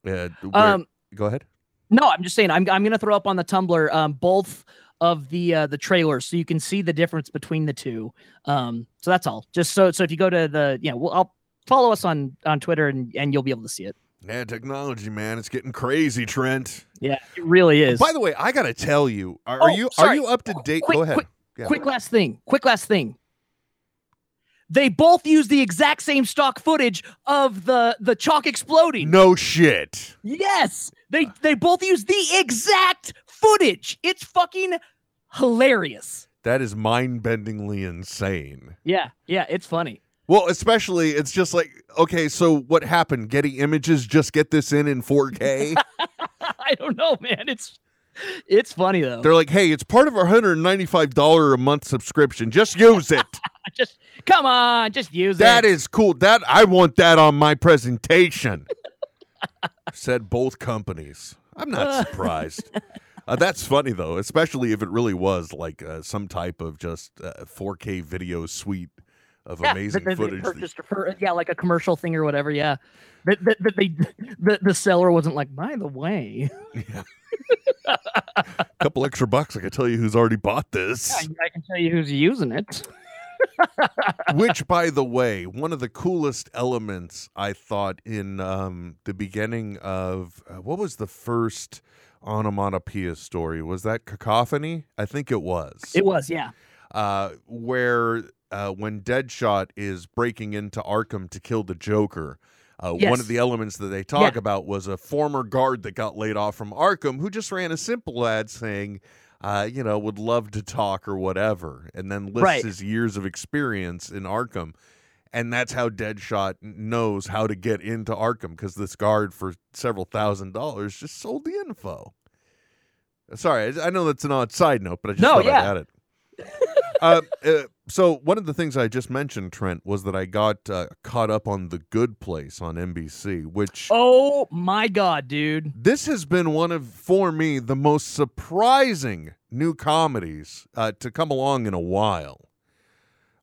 Uh, where- Um, go ahead. No, I'm just saying I'm I'm gonna throw up on the Tumblr um both of the uh the trailers so you can see the difference between the two. Um so that's all. Just so so if you go to the you know, well, I'll follow us on on Twitter and and you'll be able to see it. Yeah, technology, man, it's getting crazy, Trent. Yeah, it really is. By the way, I gotta tell you, are, Oh, are you are you up to date? Quick, go ahead. quick, Yeah. quick last thing. Quick last thing. They both use the exact same stock footage of the the chalk exploding. No shit. Yes, they they both use the exact footage. It's fucking hilarious. That is mind-bendingly insane. Yeah, yeah, it's funny. Well, especially it's just like okay, so what happened? Getty Images just get this in in 4K. I don't know, man. It's it's funny though. They're like, hey, it's part of our $195 a month subscription. Just use it. just come on, just use That That is cool. That I want that on my presentation. Said both companies. I'm not surprised. Uh, that's funny though, especially if it really was like uh, some type of just uh, 4K video suite of Yeah, amazing they footage. that- purchased for- yeah, like a commercial thing or whatever. Yeah, that, that, that they the, the seller wasn't like. By the way, Yeah. A couple extra bucks, I can tell you who's already bought this. I, I can tell you who's using it. Which, by the way, one of the coolest elements I thought in um, the beginning of uh, what was the first onomatopoeia story? Was that Cacophony? I think it was. It was, yeah. uh, where uh, when Deadshot is breaking into Arkham to kill the Joker. Uh, One of the elements that they talk Yeah. about was a former guard that got laid off from Arkham who just ran a simple ad saying, uh, you know, would love to talk or whatever, and then lists Right. his years of experience in Arkham. And that's how Deadshot knows how to get into Arkham because this guard for several thousand dollars just sold the info. Sorry, I know that's an odd side note, but I just No, thought I'd add it. Uh, uh, so one of the things I just mentioned, Trent, was that I got uh, caught up on The Good Place on NBC, which Oh my god, dude! this has been one of for me the most surprising new comedies uh, to come along in a while.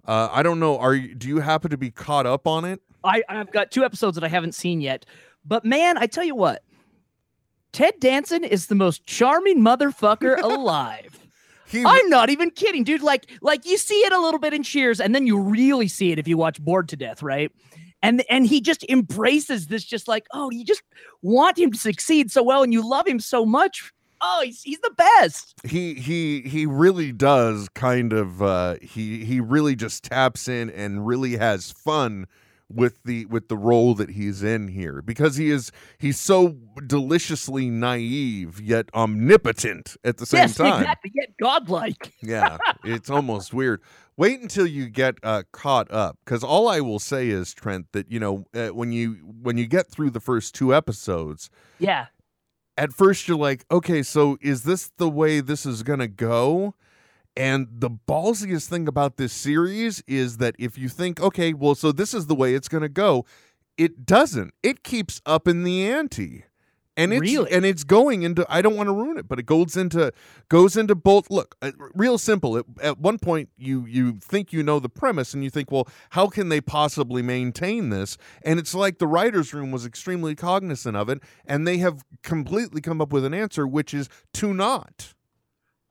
Uh, I don't know. Are you, do you happen to be caught up on it? I I've got two episodes that I haven't seen yet, but man, I tell you what, Ted Danson is the most charming motherfucker alive. He, I'm not even kidding, dude. Like, like you see it a little bit in Cheers, and then you really see it if you watch Bored to Death, right? And and he just embraces this, just like, oh, you just want him to succeed so well, and you love him so much. Oh, he's he's the best. he he he really does kind of uh he he really just taps in and really has fun with the with the role that he's in here because he is he's so deliciously naive yet omnipotent at the same yes, time exactly. Yet godlike. yeah it's almost weird wait until you get uh, caught up because all i will say is trent that you know uh, when you when you get through the first two episodes Yeah. at first you're like, okay, so is this the way this is going to go? And the ballsiest thing about this series is that if you think, okay, well, so this is the way it's going to go, it doesn't. It keeps up in the ante. and it's Really? and it's going into I don't want to ruin it, but it goes into goes into both. Look, uh, real simple. At, at one point, you you think you know the premise, and you think, well, how can they possibly maintain this? And it's like the writers' room was extremely cognizant of it, and they have completely come up with an answer, which is to not.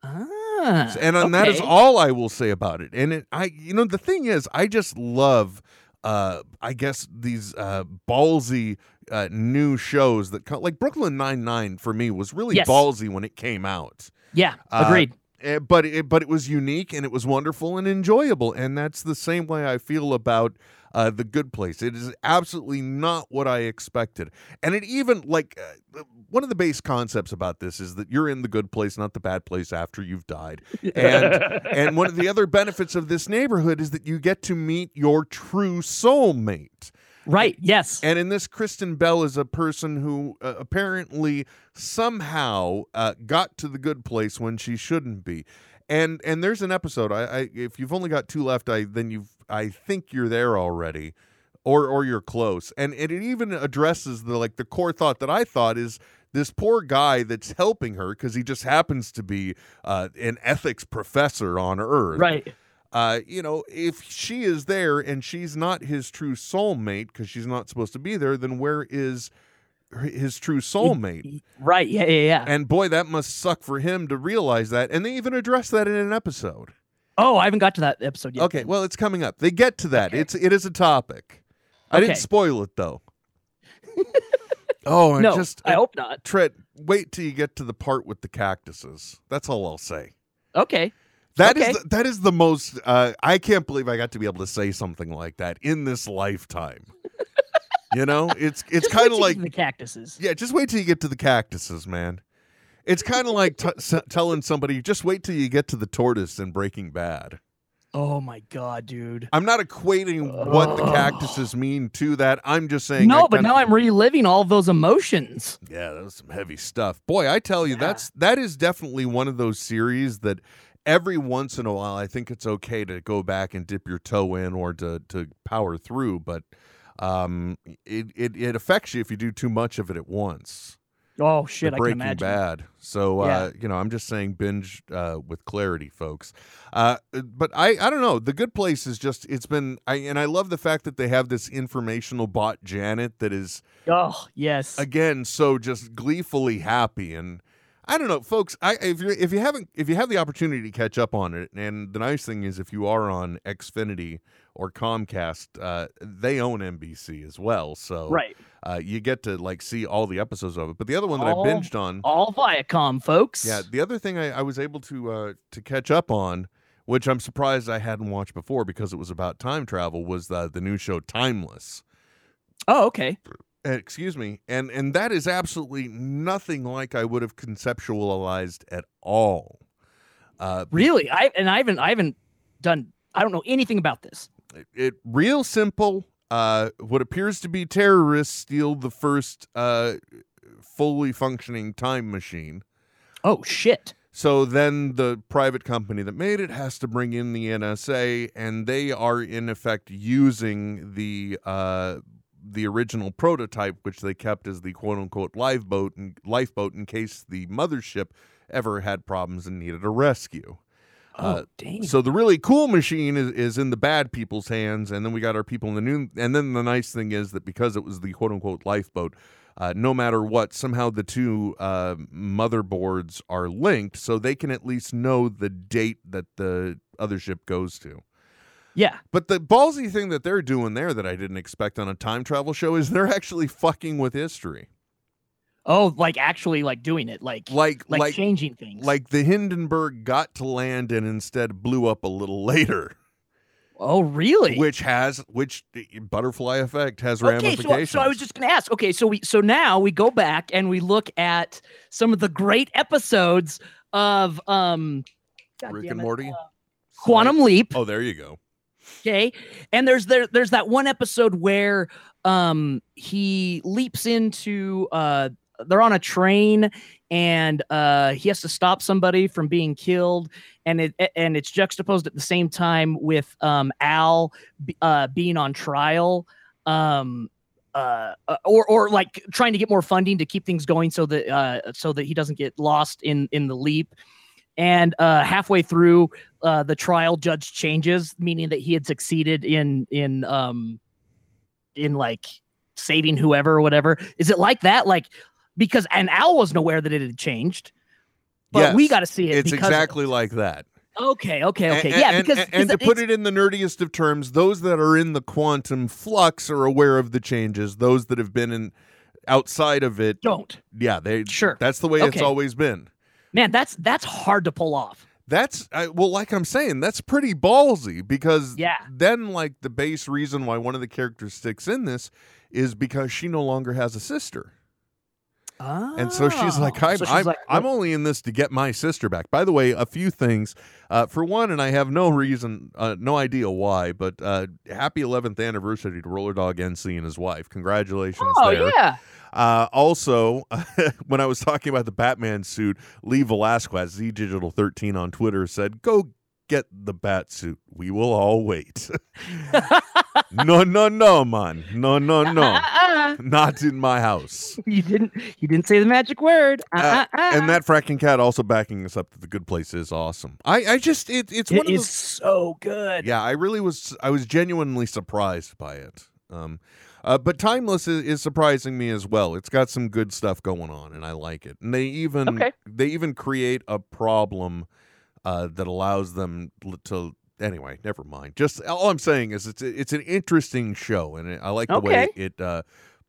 Ah, and and that is all I will say about it. And it, I, you know, the thing is, I just love, uh, I guess these uh, ballsy uh, new shows that come, like Brooklyn Nine Nine for me was really Yes. ballsy when it came out. Yeah, Uh, agreed. eh, but it, but it was unique and it was wonderful and enjoyable, and that's the same way I feel about uh, the Good Place. It is absolutely not what I expected, and it even like uh, one of the base concepts about this is that you're in the good place, not the bad place after you've died, and and one of the other benefits of this neighborhood is that you get to meet your true soulmate. Right. Yes. And in this, Kristen Bell is a person who uh, apparently somehow uh, got to the good place when she shouldn't be. And and there's an episode. I, I if you've only got two left, I then you've I think you're there already, or or you're close. And, and it even addresses the like the core thought that I thought is this poor guy that's helping her because he just happens to be uh, an ethics professor on Earth Right. uh, you know, if she is there and she's not his true soulmate because she's not supposed to be there, then where is his true soulmate? Right. Yeah. Yeah. Yeah. And boy, that must suck for him to realize that. And they even address that in an episode. oh, I haven't got to that episode yet. Okay, well, it's coming up. They get to that. Okay. It's it is a topic. I didn't spoil it though. oh, and no, just I hope not. Trent, wait till you get to the part with the cactuses. That's all I'll say. Okay. That is Okay. the, that is the most. Uh, I can't believe I got to be able to say something like that in this lifetime. You know, it's it's kind of like the cactuses. yeah. Just wait till you get to the cactuses, man. It's kind of like t- s- telling somebody just wait till you get to the tortoise in Breaking Bad. Oh my god, dude. I'm not equating what the cactuses mean to that. I'm just saying. No, but now I'm reliving all of those emotions. Yeah, that was some heavy stuff. Boy, I tell you, that's that is definitely one of those series that every once in a while I think it's okay to go back and dip your toe in or to to power through, but um it it, it affects you if you do too much of it at once. Oh shit, The I can Breaking imagine. Bad. So uh, you know, I'm just saying binge uh, with clarity, folks. Uh, but I I don't know. The Good Place is just it's been I and I love the fact that they have this informational bot Janet that is Oh yes. again so just gleefully happy and I don't know, folks. I if you if you haven't if you have the opportunity to catch up on it, and the nice thing is if you are on Xfinity or Comcast, uh, they own NBC as well, so right. uh, you get to like see all the episodes of it. But the other one that All- I binged on, All Viacom, folks. yeah, the other thing I, I was able to uh, to catch up on, which I'm surprised I hadn't watched before because it was about time travel, was the the new show Timeless. Oh, okay. Uh, excuse me and and that is absolutely nothing like i would have conceptualized at all uh Really? I and I haven't I haven't done I don't know anything about this. It, it real simple uh what appears to be terrorists steal the first uh fully functioning time machine Oh shit. so then the private company that made it has to bring in the NSA and they are in effect using the uh the original prototype which they kept as the quote unquote lifeboat and lifeboat in case the mothership ever had problems and needed a rescue. Oh Uh. So the really cool machine is, is in the bad people's hands, and then we got our people in the new. And then the nice thing is that because it was the quote unquote lifeboat, uh, no matter what, somehow the two uh, motherboards are linked, so they can at least know the date that the other ship goes to. yeah. But the ballsy thing that they're doing there that I didn't expect on a time travel show is they're actually fucking with history, Oh, like actually like doing it, like like like, like changing things. like the Hindenburg got to land and instead blew up a little later. oh really? which has which butterfly effect has Okay, ramifications. so, so I was just gonna ask. Okay, so we so now we go back and we look at some of the great episodes of um God Rick and it, Morty. uh, Quantum Leap. Oh, there you go. Okay. And there's there there's that one episode where um he leaps into uh they're on a train and uh he has to stop somebody from being killed and it and it's juxtaposed at the same time with um Al uh being on trial um uh, uh, or or like trying to get more funding to keep things going so that uh, so that he doesn't get lost in in the leap. And uh, halfway through uh, the trial, judge changes, meaning that he had succeeded in in um in like saving whoever or whatever. Is it like that? Like because and Al wasn't aware that it had changed, but we got to see it. It's exactly like that. okay, okay, okay, And- yeah. and, Because and, and to put it in the nerdiest of terms, those that are in the quantum flux are aware of the changes. Those that have been in outside of it, don't yeah, they Sure. That's the way it's always been. man, that's that's hard to pull off. That's I, well, like I'm saying, that's pretty ballsy because Yeah. then like the base reason why one of the characters sticks in this is because she no longer has a sister. And so she's like, Oh. I'm, So she's I'm, like, I'm only in this to get my sister back. By the way, a few things. Uh, for one, and I have no reason, uh, no idea why, but uh, happy 11th anniversary to Roller Dog NC and his wife. Congratulations oh there. yeah, Uh, also, when I was talking about the Batman suit, Lee Velasquez, Z Digital 13 on Twitter said, "Go get the bat suit. We will all wait." no, no, no, man. No, no, no. Uh-uh. Not in my house. you didn't you didn't say the magic word. Uh, Uh-uh-uh. and that fracking cat also backing us up that the good place is awesome. I, I just it, it's it one of is those so good. yeah, I really was. I was genuinely surprised by it. Um, uh, but Timeless is, is surprising me as well. It's got some good stuff going on, and I like it. And they even Okay. they even create a problem uh, that allows them to. Anyway, never mind. Just all I'm saying is it's it's an interesting show, and I like the way it uh,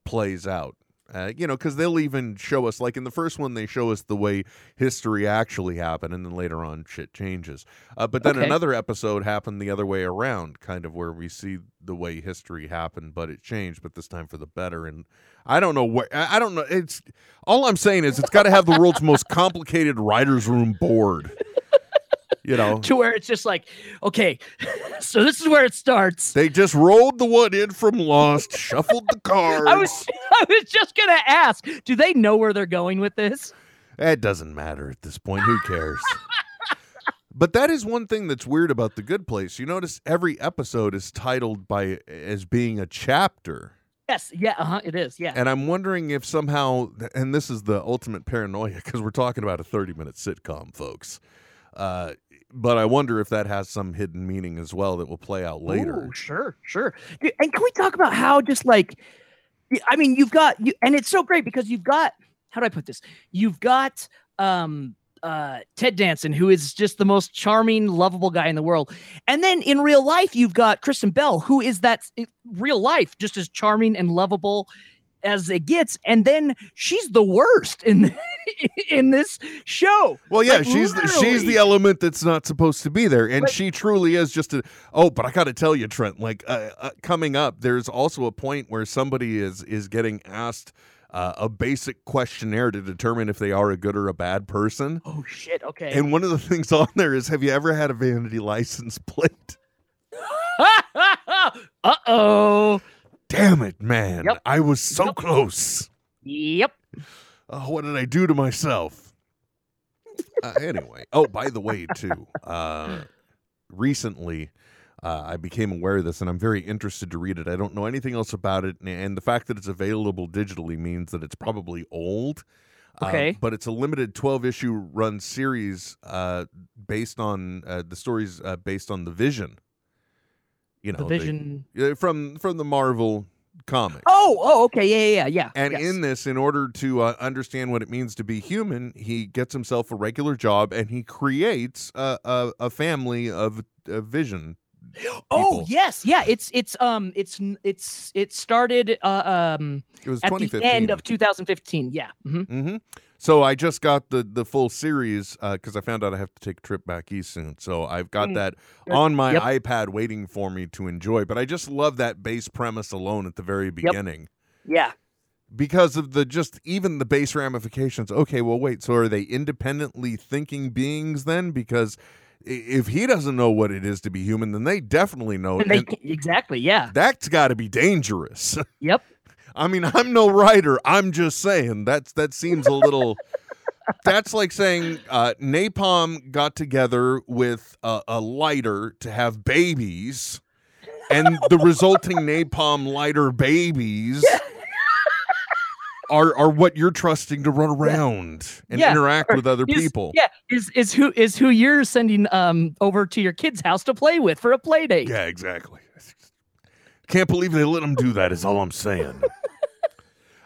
plays out. Uh, you know, because they'll even show us, like in the first one, they show us the way history actually happened, and then later on, shit changes. Uh, but then Okay. another episode happened the other way around, kind of where we see the way history happened, but it changed, but this time for the better. And I don't know where. I I don't know. It's all I'm saying is it's got to have the world's most complicated writers' room board. You know, To where it's just like, okay, so this is where it starts. they just rolled the one in from Lost, shuffled the cards. I was I was just gonna ask, do they know where they're going with this? It doesn't matter at this point. Who cares? but that is one thing that's weird about The Good Place. You notice every episode is titled by as being a chapter. Yes, yeah, uh-huh, it is. Yeah. And I'm wondering if somehow, and this is the ultimate paranoia because we're talking about a 30 minute sitcom, folks. Uh, but I wonder if that has some hidden meaning as well that will play out later. Ooh, sure, sure. And can we talk about how just like I mean, you've got you and it's so great because you've got how do I put this? You've got um uh Ted Danson, who is just the most charming, lovable guy in the world. And then in real life, you've got Kristen Bell, who is that real life, just as charming and lovable as it gets. And then she's the worst in in this show. Well, yeah, Like, she's the, she's the element that's not supposed to be there, and Like- she truly is just a. Oh, but I got to tell you, Trent, like uh, uh, coming up, there's also a point where somebody is is getting asked uh, a basic questionnaire to determine if they are a good or a bad person, Oh shit. Okay. and one of the things on there is, have you ever had a vanity license plate? uh oh. Damn it, man! Yep. I was so Yep. close. Yep. Oh, what did I do to myself? uh, anyway, oh, by the way, too, uh, recently uh, I became aware of this, and I'm very interested to read it. I don't know anything else about it, and, and the fact that it's available digitally means that it's probably old. Uh, Okay. but it's a limited 12 issue run series uh, based on uh, the stories uh, based on the Vision. You know, The Vision. uh, from from the Marvel comics. Oh, oh, okay, yeah, yeah, yeah. And yes. in this, in order to uh, understand what it means to be human, he gets himself a regular job and he creates a, a, a family of vision. oh yes, yeah. It's it's um it's it's it started uh, um It was at the 2015. end of 2015. Yeah. hmm hmm So I just got the the full series because I found out I have to take a trip back east soon. So I've got Mm. that on my Yep. iPad waiting for me to enjoy. But I just love that base premise alone at the very beginning. Yeah. because of the just even the base ramifications. Okay, well, wait. So are they independently thinking beings then? Because if he doesn't know what it is to be human, then they definitely know. They exactly. Yeah. that's got to be dangerous. Yep. I mean, I'm no writer. I'm just saying that's that seems a little. that's like saying uh, Napalm got together with a, a lighter to have babies, and the resulting Napalm lighter babies are are what you're trusting to run around and Yeah, interact or with other is- people. Yeah, is is who is who you're sending um over to your kid's house to play with for a play date. Yeah, exactly. Can't believe they let them do that. Is all I'm saying.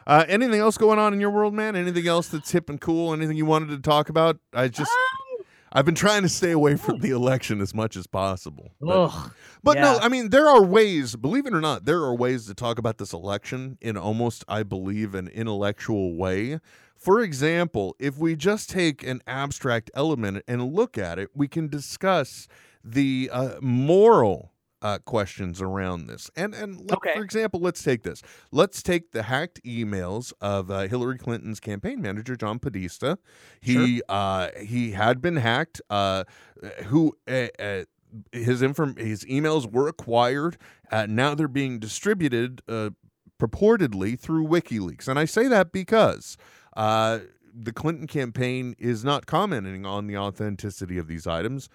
Uh, anything else going on in your world, man? Anything else that's hip and cool? Anything you wanted to talk about? I just, Um, I've been trying to stay away from the election as much as possible. But, Ugh. but no. I mean, there are ways. Believe it or not, there are ways to talk about this election in almost, I believe, an intellectual way. For example, if we just take an abstract element and look at it, we can discuss the uh, moral uh, questions around this. And and let- Okay. for example, let's take this. Let's take the hacked emails of uh, Hillary Clinton's campaign manager John Podesta. He uh, he had been hacked. Uh, who uh, uh, his inform his emails were acquired. Uh, now they're being distributed uh, purportedly through WikiLeaks, and I say that because uh, the Clinton campaign is not commenting on the authenticity of these items.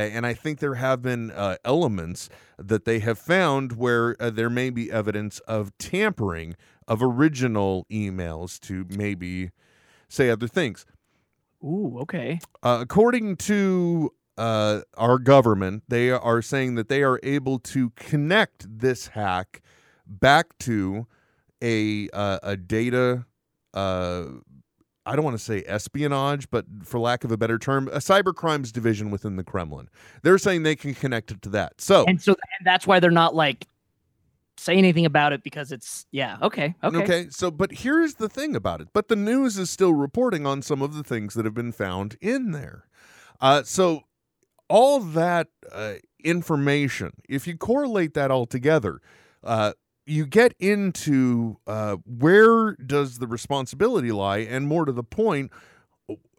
And I think there have been uh, elements that they have found where uh, there may be evidence of tampering of original emails to maybe say other things. Ooh, okay. Uh, according to uh, our government, they are saying that they are able to connect this hack back to a uh, a data. Uh, I don't want to say espionage, but for lack of a better term, a cyber crimes division within the Kremlin. They're saying they can connect it to that. So And so and that's why they're not like say anything about it because it's yeah, okay. Okay. So, but here's the thing about it. But the news is still reporting on some of the things that have been found in there. Uh, so, all that uh, information, if you correlate that all together, uh, you get into uh, where does the responsibility lie, and more to the point,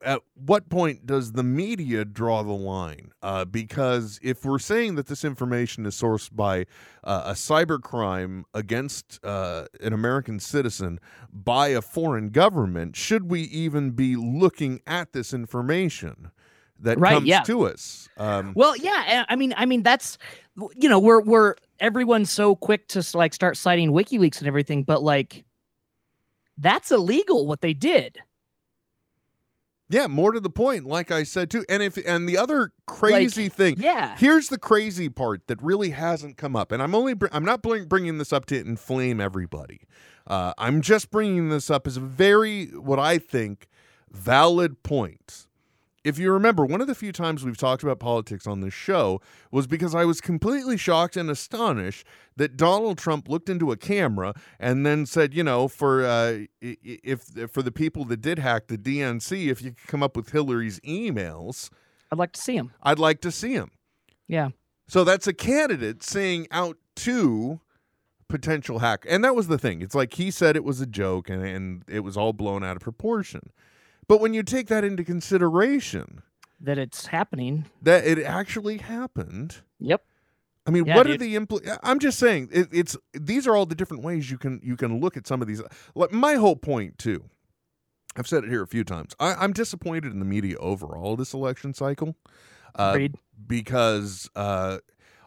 at what point does the media draw the line? Uh, because if we're saying that this information is sourced by uh, a cyber crime against uh, an American citizen by a foreign government, should we even be looking at this information that Right, comes yeah. to us? Um, Well, yeah, I mean I mean that's you know, we're we're everyone's so quick to like start citing WikiLeaks and everything, but like that's illegal what they did. yeah, more to the point, like I said too. And if and the other crazy thing, Yeah. Here's the crazy part that really hasn't come up, and I'm only br- I'm not bring, bringing this up to inflame everybody. Uh, I'm just bringing this up as a very what I think valid point. If you remember, one of the few times we've talked about politics on this show was because I was completely shocked and astonished that Donald Trump looked into a camera and then said, you know, for uh, i- i- if for the people that did hack the DNC, if you could come up with Hillary's emails, I'd like to see him. I'd like to see him. Yeah. So that's a candidate saying out to potential hack. And that was the thing. It's like he said it was a joke and, and it was all blown out of proportion. But when you take that into consideration, That it's happening. that it actually happened. Yep. I mean, Yeah, what are the impl- I'm just saying it, it's these are all the different ways you can you can look at some of these. Like my whole point too. I've said it here a few times. I, I'm disappointed in the media overall this election cycle. Uh, because uh,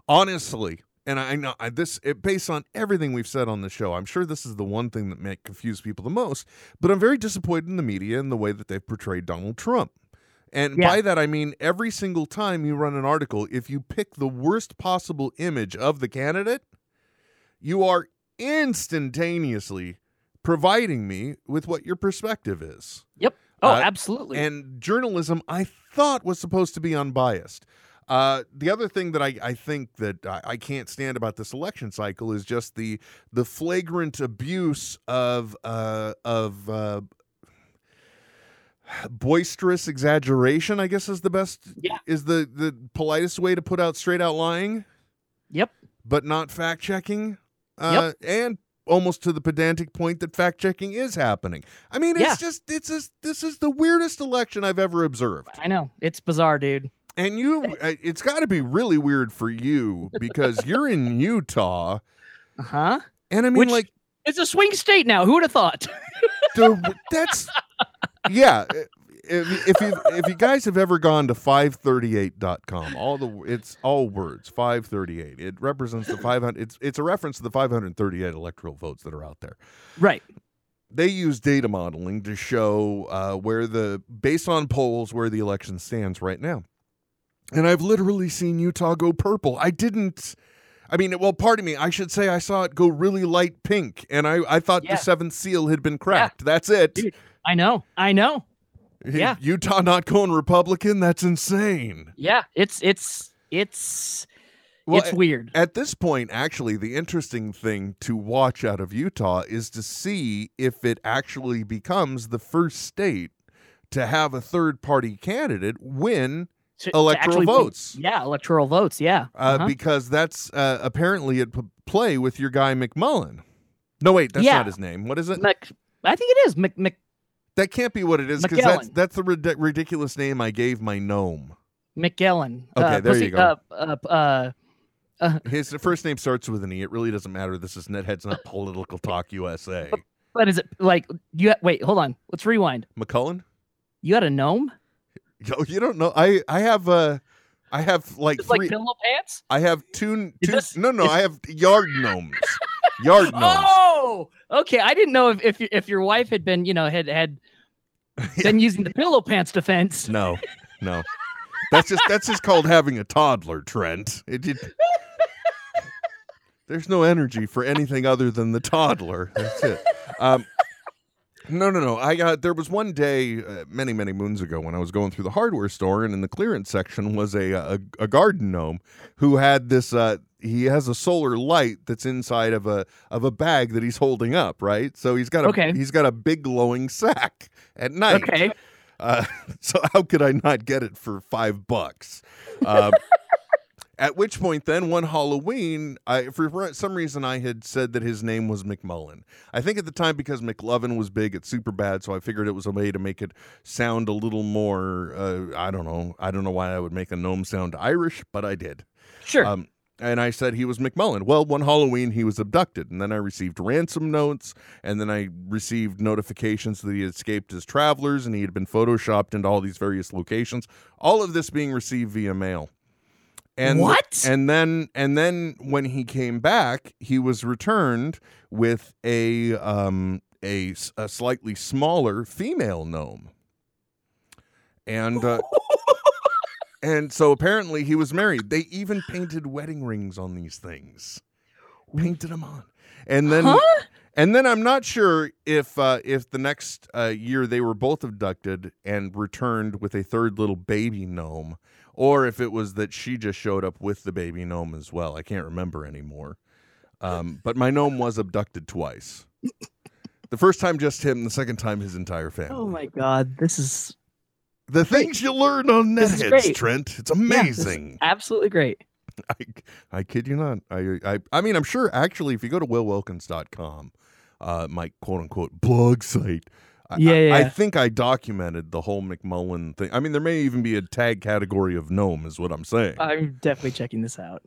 honestly, and I know I, this it, based on everything we've said on the show, I'm sure this is the one thing that may confuse people the most. But I'm very disappointed in the media and the way that they've portrayed Donald Trump. And Yeah. by that I mean every single time you run an article, if you pick the worst possible image of the candidate, you are instantaneously providing me with what your perspective is. Yep. Oh, Uh, absolutely. And journalism, I thought was supposed to be unbiased. Uh, the other thing that I, I think that I, I can't stand about this election cycle is just the the flagrant abuse of uh, of uh, boisterous exaggeration. I guess is the best Yeah. is the the politest way to put out straight out lying, yep. but not fact checking. Uh, And almost to the pedantic point that fact checking is happening. I mean, it's Yeah. just it's just this is the weirdest election I've ever observed. I know. It's bizarre, dude. And you, uh, it's got to be really weird for you because you're in Utah, Uh-huh. and I mean, Which- like, It's a swing state now. Who would have thought? the, that's yeah. uh, If, if you if you guys have ever gone to 538.com, all the it's all words 538. It represents the 500. It's it's a reference to the 538 electoral votes that are out there. right. they use data modeling to show uh, where the based on polls where the election stands right now. And I've literally seen Utah go purple. I didn't. I mean, well, pardon me. I should say I saw it go really light pink, and I, I thought Yeah. the seventh seal had been cracked. That's it. Dude. I know. I know. yeah. Utah not going Republican. That's insane. Yeah. It's it's it's Well, it's weird. At this point, actually, the interesting thing to watch out of Utah is to see if it actually becomes the first state to have a third party candidate win To- to electoral actually- votes. Yeah, electoral votes. Yeah. uh, Uh-huh. because that's uh, apparently at play with your guy McMullen. No, wait, that's Yeah. not his name. What is it? Mc, I think it is Mc, Mc, that can't be what it is because that's that's the rid- ridiculous name I gave my gnome. McGillen. Okay, uh, there pussy- you go. Uh, uh, uh, His first name starts with an E. It really doesn't matter. This is Netheads, not Political Talk USA. what is it like? You wait. Hold on. Let's rewind. McCullen? You got a gnome? Yo, you don't know. I I have uh I have like It's three. like pillow pants? I have two. Two this- no, no. is- I have yard gnomes. yard gnomes. Oh, okay. I didn't know if if, if your wife had been, you know, had had been using the pillow pants defense. No, no. That's just that's just called having a toddler, Trent. It did. There's no energy for anything other than the toddler. That's it. Um, no, no, no. I got there was one day uh, many, many moons ago when I was going through the hardware store, and in the clearance section was a a, a garden gnome who had this. Uh, he has a solar light that's inside of a of a bag that he's holding up, right? So he's got a Okay. he's got a big glowing sack at night. Okay. Uh, so how could I not get it for five bucks? Uh, at which point, then one Halloween, I for some reason I had said that his name was McMullen. I think at the time because McLovin was big at Superbad, so I figured it was a way to make it sound a little more. Uh, I don't know. I don't know why I would make a gnome sound Irish, but I did. Sure. Um, and I said he was McMullen. Well, one Halloween he was abducted, and then I received ransom notes, and then I received notifications that he had escaped as travelers and he had been photoshopped into all these various locations. All of this being received via mail. And What? And then and then when he came back, he was returned with a um a, a slightly smaller female gnome. And uh, and so apparently he was married. They even painted wedding rings on these things. Painted them on. And then Huh? and then I'm not sure if uh, if the next uh, year they were both abducted and returned with a third little baby gnome, or if it was that she just showed up with the baby gnome as well. I can't remember anymore. Um, but my gnome was abducted twice. The first time just him, the second time his entire family. oh my god, this is the things you learn on Netheads. Trent. It's yeah, amazing. absolutely great. I, I kid you not. I, I I mean, I'm sure actually, if you go to willwilkins.com, uh, my quote unquote blog site, I- Yeah, I, yeah, I think I documented the whole McMullen thing. I mean, there may even be a tag category of gnome, is what I'm saying. I'm definitely checking this out.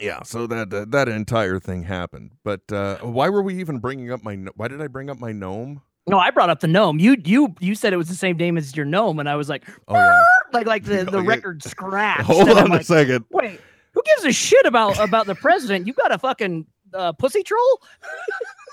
yeah, so that uh, that entire thing happened. But uh, why were we even bringing up my? Why did I bring up my gnome? No, I brought up the gnome. You you you said it was the same name as your gnome, and I was like, Oh yeah. like like the, the Okay. record scratched. Hold and I'm on a like, second. Wait, who gives a shit about about the president? You got a fucking uh, pussy troll?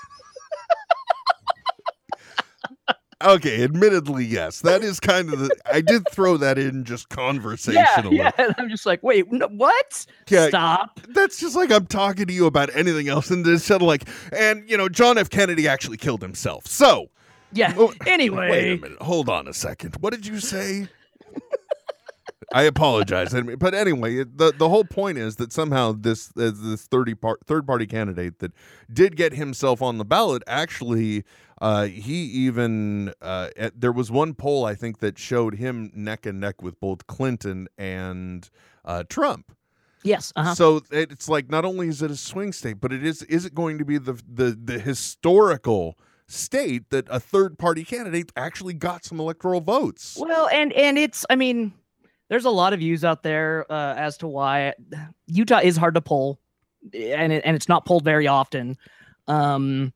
Okay, admittedly, yes. That is kind of the. I did throw that in just Yeah, conversationally. yeah. And I'm just like, wait, no, what? Yeah, Stop. That's just like I'm talking to you about anything else, and instead of like, and you know, John F. Kennedy actually killed himself. So, Yeah. Oh, anyway, wait a minute, hold on a second. What did you say? I apologize, but anyway, the the whole point is that somehow this uh, this thirty part third party candidate that did get himself on the ballot actually. Uh, he even uh, at, there was one poll I think that showed him neck and neck with both Clinton and uh, Trump. yes. Uh-huh. So it's like not only is it a swing state, but it is is it going to be the the the historical state that a third party candidate actually got some electoral votes? Well, and and it's I mean, there's a lot of views out there uh, as to why Utah is hard to pull, and it, and it's not pulled very often. Um,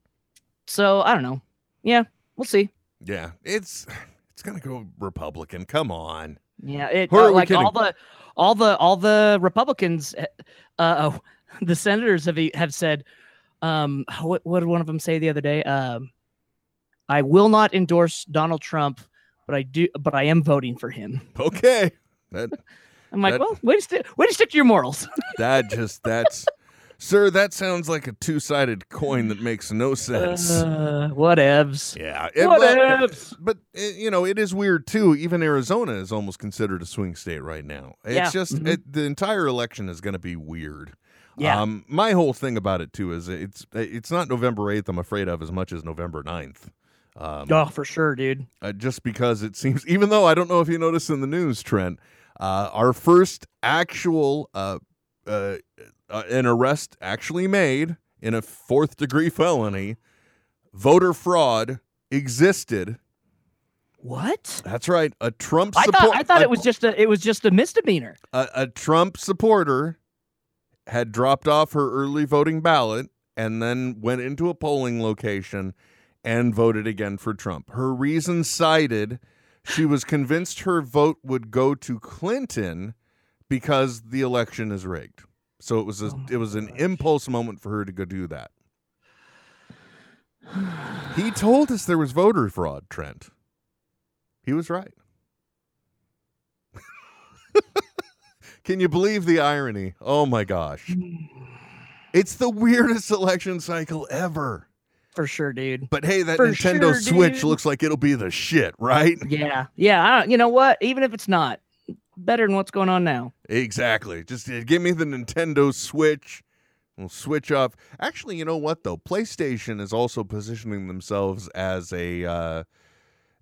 so I don't know. Yeah, we'll see. Yeah, it's it's gonna go Republican. Come on. Yeah, it uh, like all the all the all the Republicans, uh, uh, the senators have have said, um, what what did one of them say the other day? Um, I will not endorse Donald Trump, but I do. But I am voting for him. Okay. That I'm like, That- well, way to, sti- way to stick to your morals. that just that's Sir, that sounds like a two-sided coin that makes no sense. Uh, whatevs. yeah. it- Whatevs. but uh, you know, it is weird too. Even Arizona is almost considered a swing state right now. It's Yeah. just Mhm. it, the entire election is going to be weird. Yeah. Um, my whole thing about it too is it's it's not November 8th I'm afraid of as much as November 9th. Um, oh, for sure, dude. uh, just because it seems, even though I don't know if you noticed in the news, Trent, uh, our first actual uh, uh, an arrest actually made in a fourth degree felony, voter fraud existed. What? That's right, a Trump I thought I thought a, it was just a it was just a misdemeanor. a, a Trump supporter had dropped off her early voting ballot and then went into a polling location and voted again for Trump. Her reason cited she was convinced her vote would go to Clinton because the election is rigged. So it was a, Oh it was an impulse moment for her to go do that. He told us there was voter fraud, Trent. He was right. Can you believe the irony? Oh my gosh. It's the weirdest election cycle ever. For sure, dude. But hey, that For Nintendo sure, Switch dude. looks like it'll be the shit, right? Yeah, yeah. I don't, you know what? Even if it's not, better than what's going on now. Exactly. Just uh, give me the Nintendo Switch. We'll switch off. Actually, you know what though? PlayStation is also positioning themselves as a uh,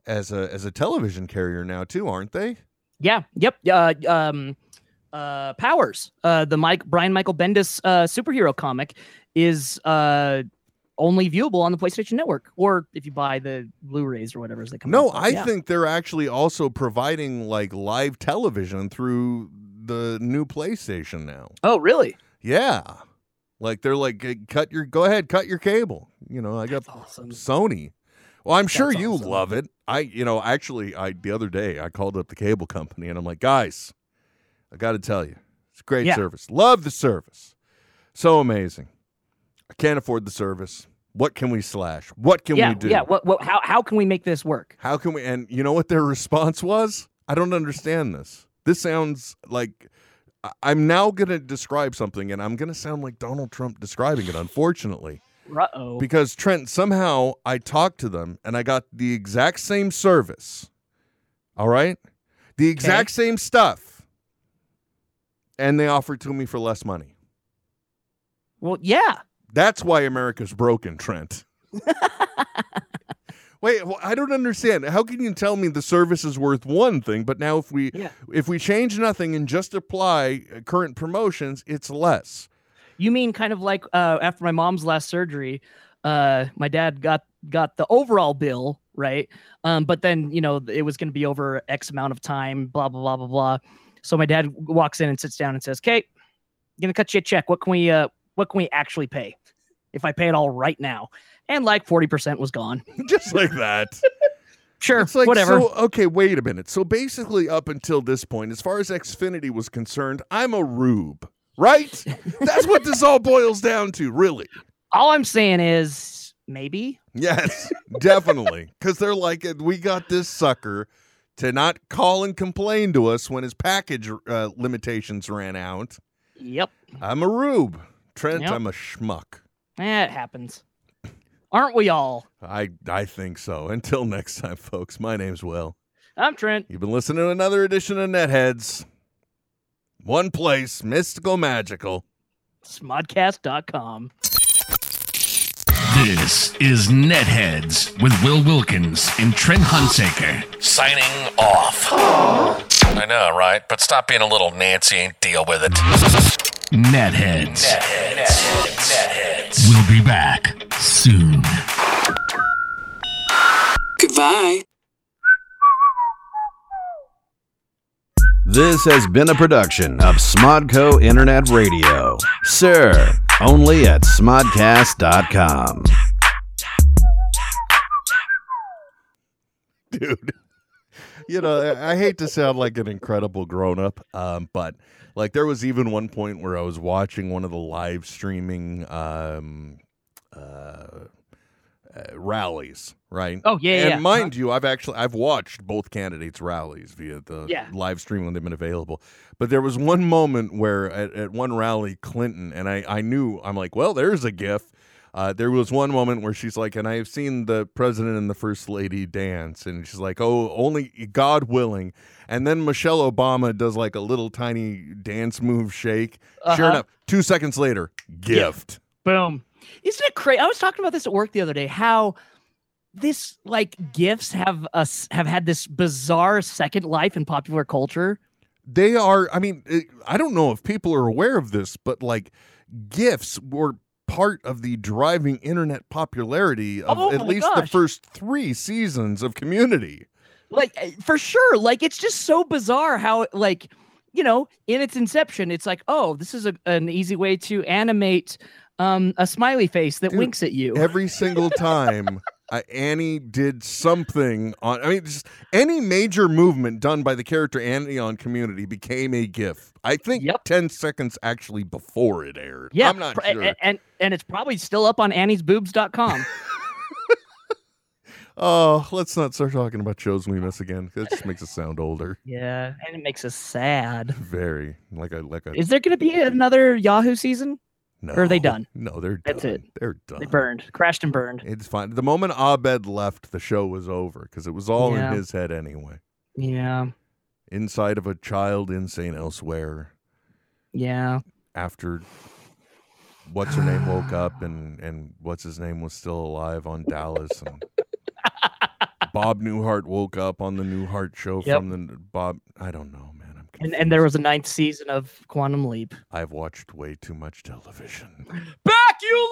as a as a television carrier now too, aren't they? Yeah. Yep. Uh, um, uh, Powers, uh, the Mike Brian Michael Bendis uh, superhero comic, is uh only viewable on the PlayStation Network, or if you buy the Blu-rays or whatever as they come. No. I yeah. think they're actually also providing like live television through the new PlayStation now. Oh, really? Yeah. Like they're like cut your go ahead, cut your cable. You know, I got awesome. Sony. Well, I'm sure That's you awesome. love it. I you know, actually I the other day I called up the cable company and I'm like, "Guys, I got to tell you. It's great Yeah. service. Love the service. So amazing. Can't afford the service. What can we slash? What can yeah. we do? Yeah. What? What? How? How can we make this work? How can we? And you know what their response was? I don't understand this. This sounds like I'm now going to describe something, and I'm going to sound like Donald Trump describing it, unfortunately. Uh oh. Because, Trent, somehow I talked to them and I got the exact same service. All right? The exact same stuff. And they offered to me for less money. Well, yeah. That's why America's broken, Trent. Wait, well, I don't understand. How can you tell me the service is worth one thing, but now if we Yeah. if we change nothing and just apply uh, current promotions, it's less? You mean kind of like uh, after my mom's last surgery, uh, my dad got got the overall bill right, um, but then you know it was going to be over X amount of time, blah blah blah blah blah. So my dad walks in and sits down and says, "Kate, gonna cut you a check. What can we uh, what can we actually pay? If I pay it all right now?" And like forty percent was gone. just like that. Sure, It's like whatever. So, okay, wait a minute. So basically, up until this point, as far as Xfinity was concerned, I'm a rube, right? That's what this all boils down to, really. all I'm saying is maybe. Yes, definitely. Because they're like, uh, we got this sucker to not call and complain to us when his package uh, limitations ran out. Yep, I'm a rube. Trent, Yep. I'm a schmuck. eh, it happens. Aren't we all? I, I think so. Until next time, folks, my name's Will. I'm Trent. You've been listening to another edition of Netheads. One place, mystical, magical. Smodcast.com. This is Netheads with Will Wilkins and Trent Hunsaker. Signing off. I know, right? But stop being a little Nancy and deal with it. Netheads. Netheads. We'll be back soon. Goodbye. This has been a production of Smodco Internet Radio. Sir, only at smodcast.com. dude. You know, I hate to sound like an incredible grown up, um, but like there was even one point where I was watching one of the live streaming um, uh, uh, rallies, right? Oh yeah, and yeah. mind you, I've actually I've watched both candidates' rallies via the Yeah. live stream when they've been available. But there was one moment where at, at one rally, Clinton and I I knew I'm like, well, there's a gif. Uh, there was one moment where she's like, and I have seen the president and the first lady dance, and she's like, oh, only God willing. And then Michelle Obama does like a little tiny dance move shake. Sure Uh-huh. enough, two seconds later, gift. Boom. Isn't it crazy? I was talking about this at work the other day. How this like gifts have us have had this bizarre second life in popular culture. they are i mean i don't know if people are aware of this but like gifts were part of the driving internet popularity of Oh at least the first three seasons of community Like eh, for sure. Like it's just so bizarre how like you know in its inception it's like oh this is a, an easy way to animate um a smiley face that Dude, winks at you. every single time uh, annie did something on i mean just any major movement done by the character annie on community became a gif i think Yep. 10 seconds actually before it aired yeah, i'm not pr- sure and, and and it's probably still up on anniesboobs.com. oh let's not start talking about shows we miss again. it just makes us sound older yeah, and it makes us sad. very like a like a Is there going to be another Yahoo season? No, or are they done? No, they're done. That's done. it. They're done. They burned, crashed and burned. It's fine. The moment Abed left, the show was over because it was all Yeah. in his head anyway. Yeah, Inside of a child in St. Elsewhere. yeah. After what's her name woke up and and what's his name was still alive on Dallas and Bob Newhart woke up on the Newhart show Yep. from the Bob. I don't know, And and there was a ninth season of Quantum Leap. I've watched way too much television. Back you